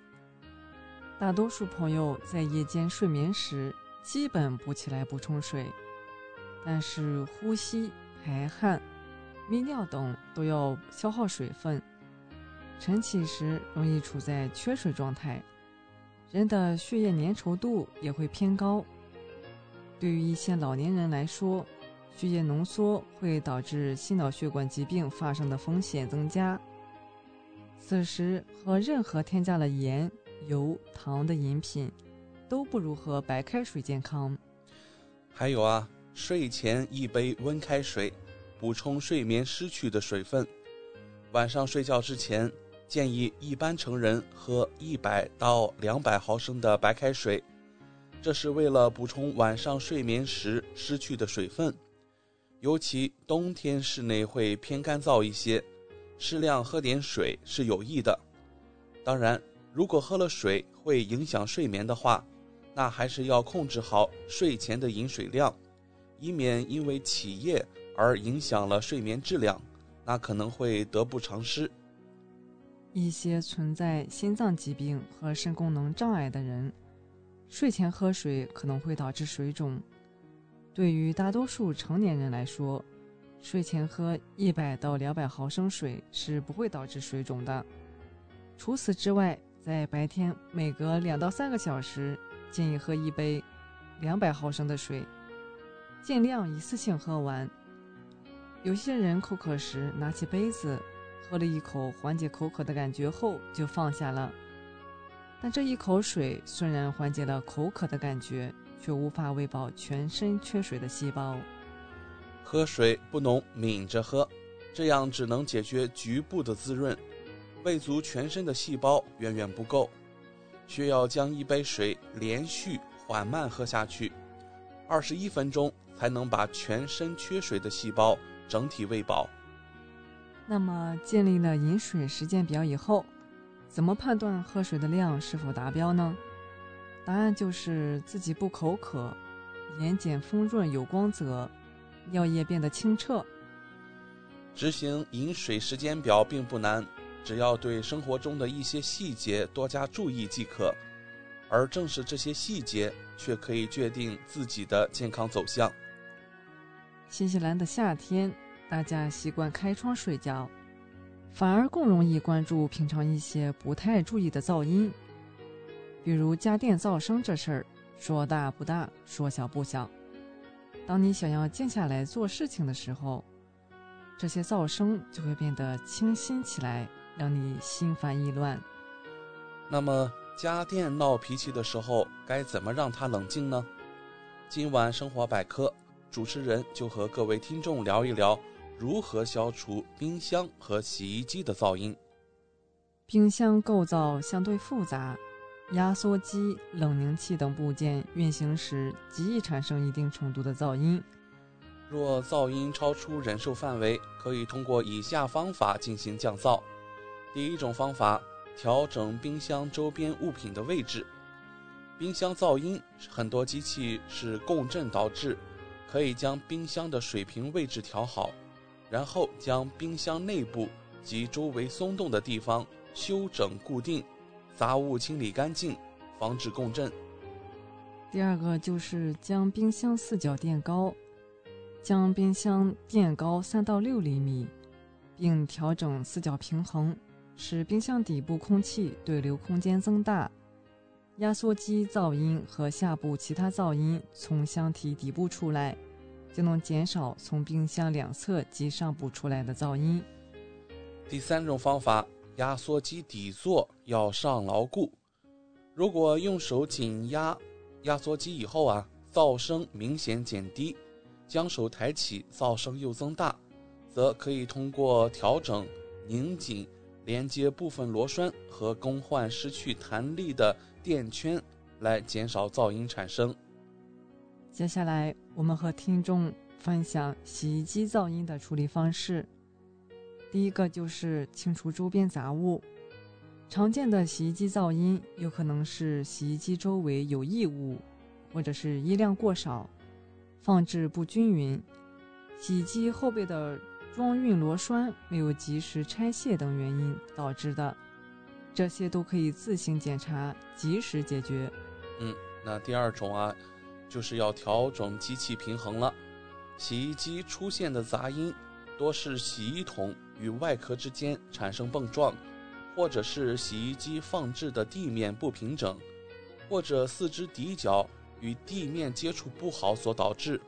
大多数朋友在夜间睡眠时基本不起来补充水，但是呼吸、排汗、泌尿等都要消耗水分，晨起时容易处在缺水状态。人的血液粘稠度也会偏高。对于一些老年人来说，血液浓缩会导致心脑血管疾病发生的风险增加。此时喝任何添加了盐、油、糖的饮品，都不如喝白开水健康。还有啊，睡前一杯温开水，补充睡眠失去的水分。晚上睡觉之前。建议一般成人喝一百到两百毫升的白开水，这是为了补充晚上睡眠时失去的水分。尤其冬天室内会偏干燥一些，适量喝点水是有益的。当然，如果喝了水会影响睡眠的话，那还是要控制好睡前的饮水量，以免因为起夜而影响了睡眠质量，那可能会得不偿失。一些存在心脏疾病和肾功能障碍的人，睡前喝水可能会导致水肿。对于大多数成年人来说，睡前喝一百到两百毫升水是不会导致水肿的。除此之外，在白天每隔两到三个小时建议喝一杯两百毫升的水，尽量一次性喝完。有些人口渴时拿起杯子。喝了一口缓解口渴的感觉后就放下了，但这一口水虽然缓解了口渴的感觉，却无法喂饱全身缺水的细胞。喝水不能抿着喝，这样只能解决局部的滋润，喂足全身的细胞远远不够，需要将一杯水连续缓慢喝下去，二十一分钟才能把全身缺水的细胞整体喂饱。那么建立了饮水时间表以后，怎么判断喝水的量是否达标呢？答案就是自己不口渴，眼睑丰润有光泽，尿液变得清澈。执行饮水时间表并不难，只要对生活中的一些细节多加注意即可。而正是这些细节，却可以决定自己的健康走向。新西兰的夏天。大家习惯开窗睡觉，反而更容易关注平常一些不太注意的噪音，比如家电噪声这事儿，说大不大，说小不小。当你想要静下来做事情的时候，这些噪声就会变得清新起来，让你心烦意乱。那么，家电闹脾气的时候，该怎么让它冷静呢？今晚生活百科主持人就和各位听众聊一聊如何消除冰箱和洗衣机的噪音。冰箱构造相对复杂，压缩机、冷凝器等部件运行时极易产生一定程度的噪音。若噪音超出忍受范围，可以通过以下方法进行降噪。第一种方法，调整冰箱周边物品的位置。冰箱噪音很多机器是共振导致，可以将冰箱的水平位置调好，然后将冰箱内部及周围松动的地方修整固定，杂物清理干净，防止共振。第二个就是将冰箱四角垫高。将冰箱垫高三到六厘米，并调整四角平衡，使冰箱底部空气对流空间增大，压缩机噪音和下部其他噪音从箱体底部出来，就能减少从冰箱两侧及上部出来的噪音。第三种方法，压缩机底座要上牢固。如果用手紧压压缩机以后啊，噪声明显减低。将手抬起，噪声又增大，则可以通过调整、拧紧、连接部分螺栓和更换失去弹力的垫圈来减少噪音产生。接下来，我们和听众分享洗衣机噪音的处理方式。第一个就是清除周边杂物。常见的洗衣机噪音有可能是洗衣机周围有异物，或者是衣量过少。放置不均匀，洗衣机后背的装运螺栓没有及时拆卸等原因导致的，这些都可以自行检查，及时解决。嗯，那第二种啊，就是要调整机器平衡了。洗衣机出现的杂音，多是洗衣桶与外壳之间产生碰撞，或者是洗衣机放置的地面不平整，或者四肢底角。与地面接触不好所导致，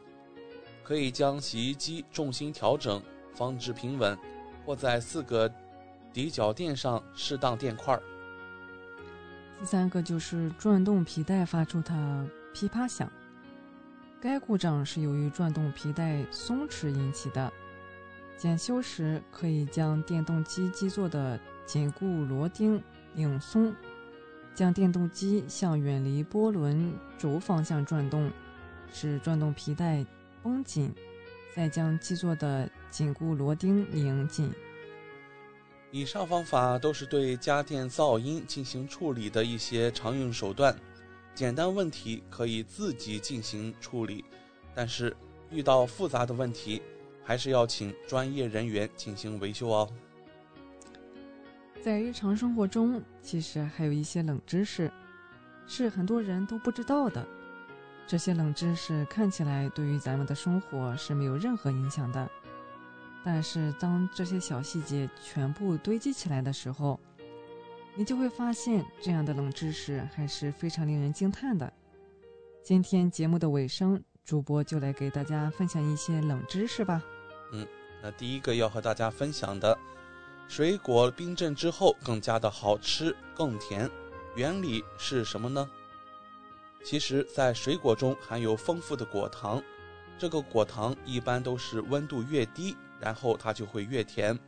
可以将洗衣机重心调整，放置平稳，或在四个底脚垫上适当垫块。第三个就是转动皮带发出的噼啪响，该故障是由于转动皮带松弛引起的。检修时可以将电动机基座的紧固螺钉拧松。将电动机向远离波轮轴方向转动，使转动皮带绷紧，再将基座的紧固螺钉拧紧。以上方法都是对家电噪音进行处理的一些常用手段，简单问题可以自己进行处理，但是遇到复杂的问题，还是要请专业人员进行维修哦。在日常生活中，其实还有一些冷知识，是很多人都不知道的。这些冷知识看起来对于咱们的生活是没有任何影响的，但是当这些小细节全部堆积起来的时候，你就会发现这样的冷知识还是非常令人惊叹的。今天节目的尾声，主播就来给大家分享一些冷知识吧。嗯，那第一个要和大家分享的。水果冰镇之后更加的好吃，更甜，原理是什么呢？其实，在水果中含有丰富的果糖，这个果糖一般都是温度越低，然后它就会越甜。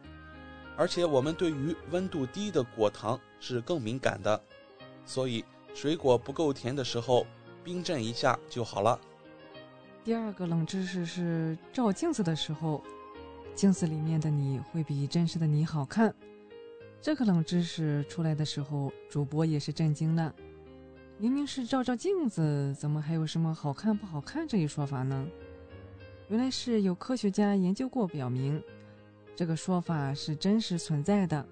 而且我们对于温度低的果糖是更敏感的，所以水果不够甜的时候，冰镇一下就好了。第二个冷知识是照镜子的时候。镜子里面的你会比真实的你好看。这个冷知识出来的时候，主播也是震惊了。明明是照照镜子，怎么还有什么好看不好看这一说法呢？原来是有科学家研究过，表明这个说法是真实存在的。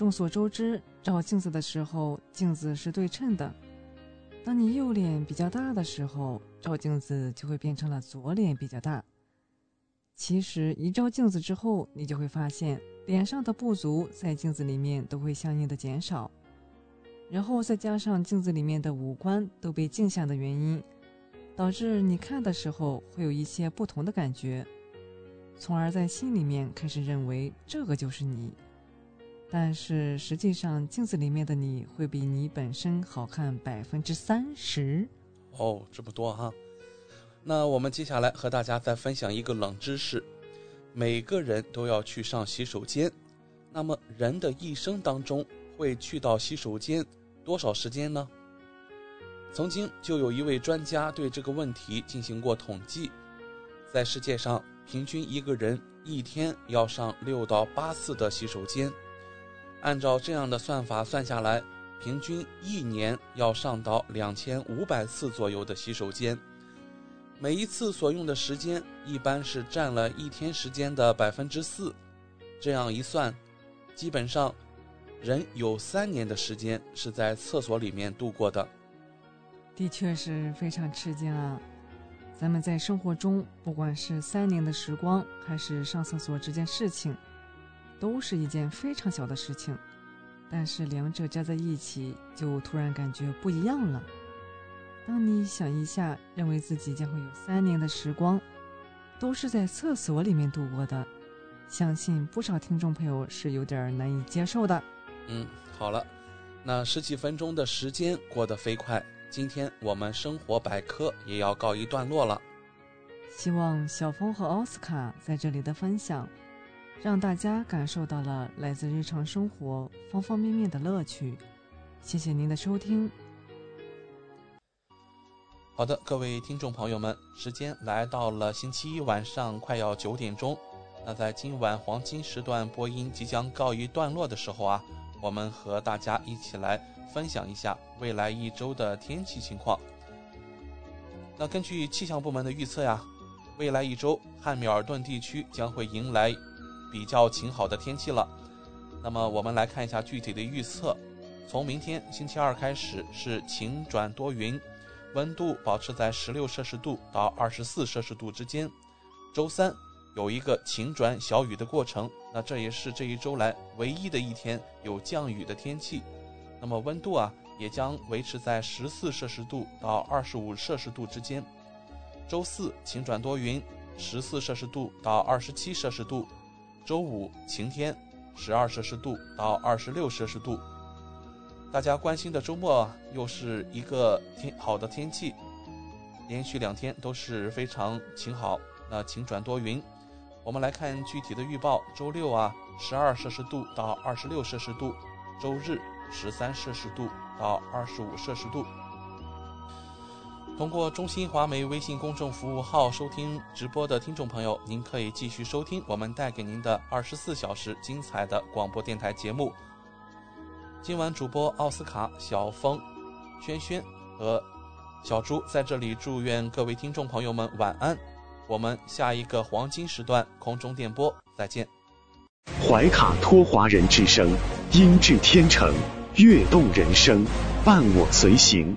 众所周知，照镜子的时候，镜子是对称的。当你右脸比较大的时候，照镜子就会变成了左脸比较大。其实，一照镜子之后，你就会发现脸上的不足在镜子里面都会相应的减少，然后再加上镜子里面的五官都被镜像的原因，导致你看的时候会有一些不同的感觉，从而在心里面开始认为这个就是你。但是实际上，镜子里面的你会比你本身好看百分之三十。哦，这么多哈。那我们接下来和大家再分享一个冷知识：每个人都要去上洗手间。那么人的一生当中会去到洗手间多少时间呢？曾经就有一位专家对这个问题进行过统计，在世界上平均一个人一天要上六到八次的洗手间。按照这样的算法算下来，平均一年要上到两千五百次左右的洗手间，每一次所用的时间一般是占了一天时间的百分之四。这样一算，基本上人有三年的时间是在厕所里面度过的。的确是非常吃惊啊！咱们在生活中，不管是三年的时光，还是上厕所这件事情。都是一件非常小的事情，但是两者加在一起，就突然感觉不一样了。当你想一下，认为自己将会有三年的时光，都是在厕所里面度过的，相信不少听众朋友是有点难以接受的。嗯，好了，那十几分钟的时间过得飞快，今天我们生活百科也要告一段落了。希望小峰和奥斯卡在这里的分享。让大家感受到了来自日常生活方方面面的乐趣。谢谢您的收听。好的，各位听众朋友们，时间来到了星期一晚上快要九点钟。那在今晚黄金时段播音即将告一段落的时候啊，我们和大家一起来分享一下未来一周的天气情况。那根据气象部门的预测呀，未来一周汉密尔顿地区将会迎来。比较晴好的天气了，那么我们来看一下具体的预测。从明天星期二开始是晴转多云，温度保持在十六摄氏度到二十四摄氏度之间。周三有一个晴转小雨的过程，那这也是这一周来唯一的一天有降雨的天气。那么温度啊也将维持在十四摄氏度到二十五摄氏度之间。周四晴转多云，十四摄氏度到二十七摄氏度。周五晴天，十二摄氏度到二十六摄氏度。大家关心的周末又是一个天好的天气，连续两天都是非常晴好，那晴转多云。我们来看具体的预报：周六啊，十二摄氏度到二十六摄氏度；周日十三摄氏度到二十五摄氏度。通过中新华媒微信公众服务号收听直播的听众朋友，您可以继续收听我们带给您的二十四小时精彩的广播电台节目。今晚主播奥斯卡、小峰、轩轩和小朱在这里祝愿各位听众朋友们晚安。我们下一个黄金时段空中电波再见。怀卡托华人之声，音质天成，悦动人生，伴我随行。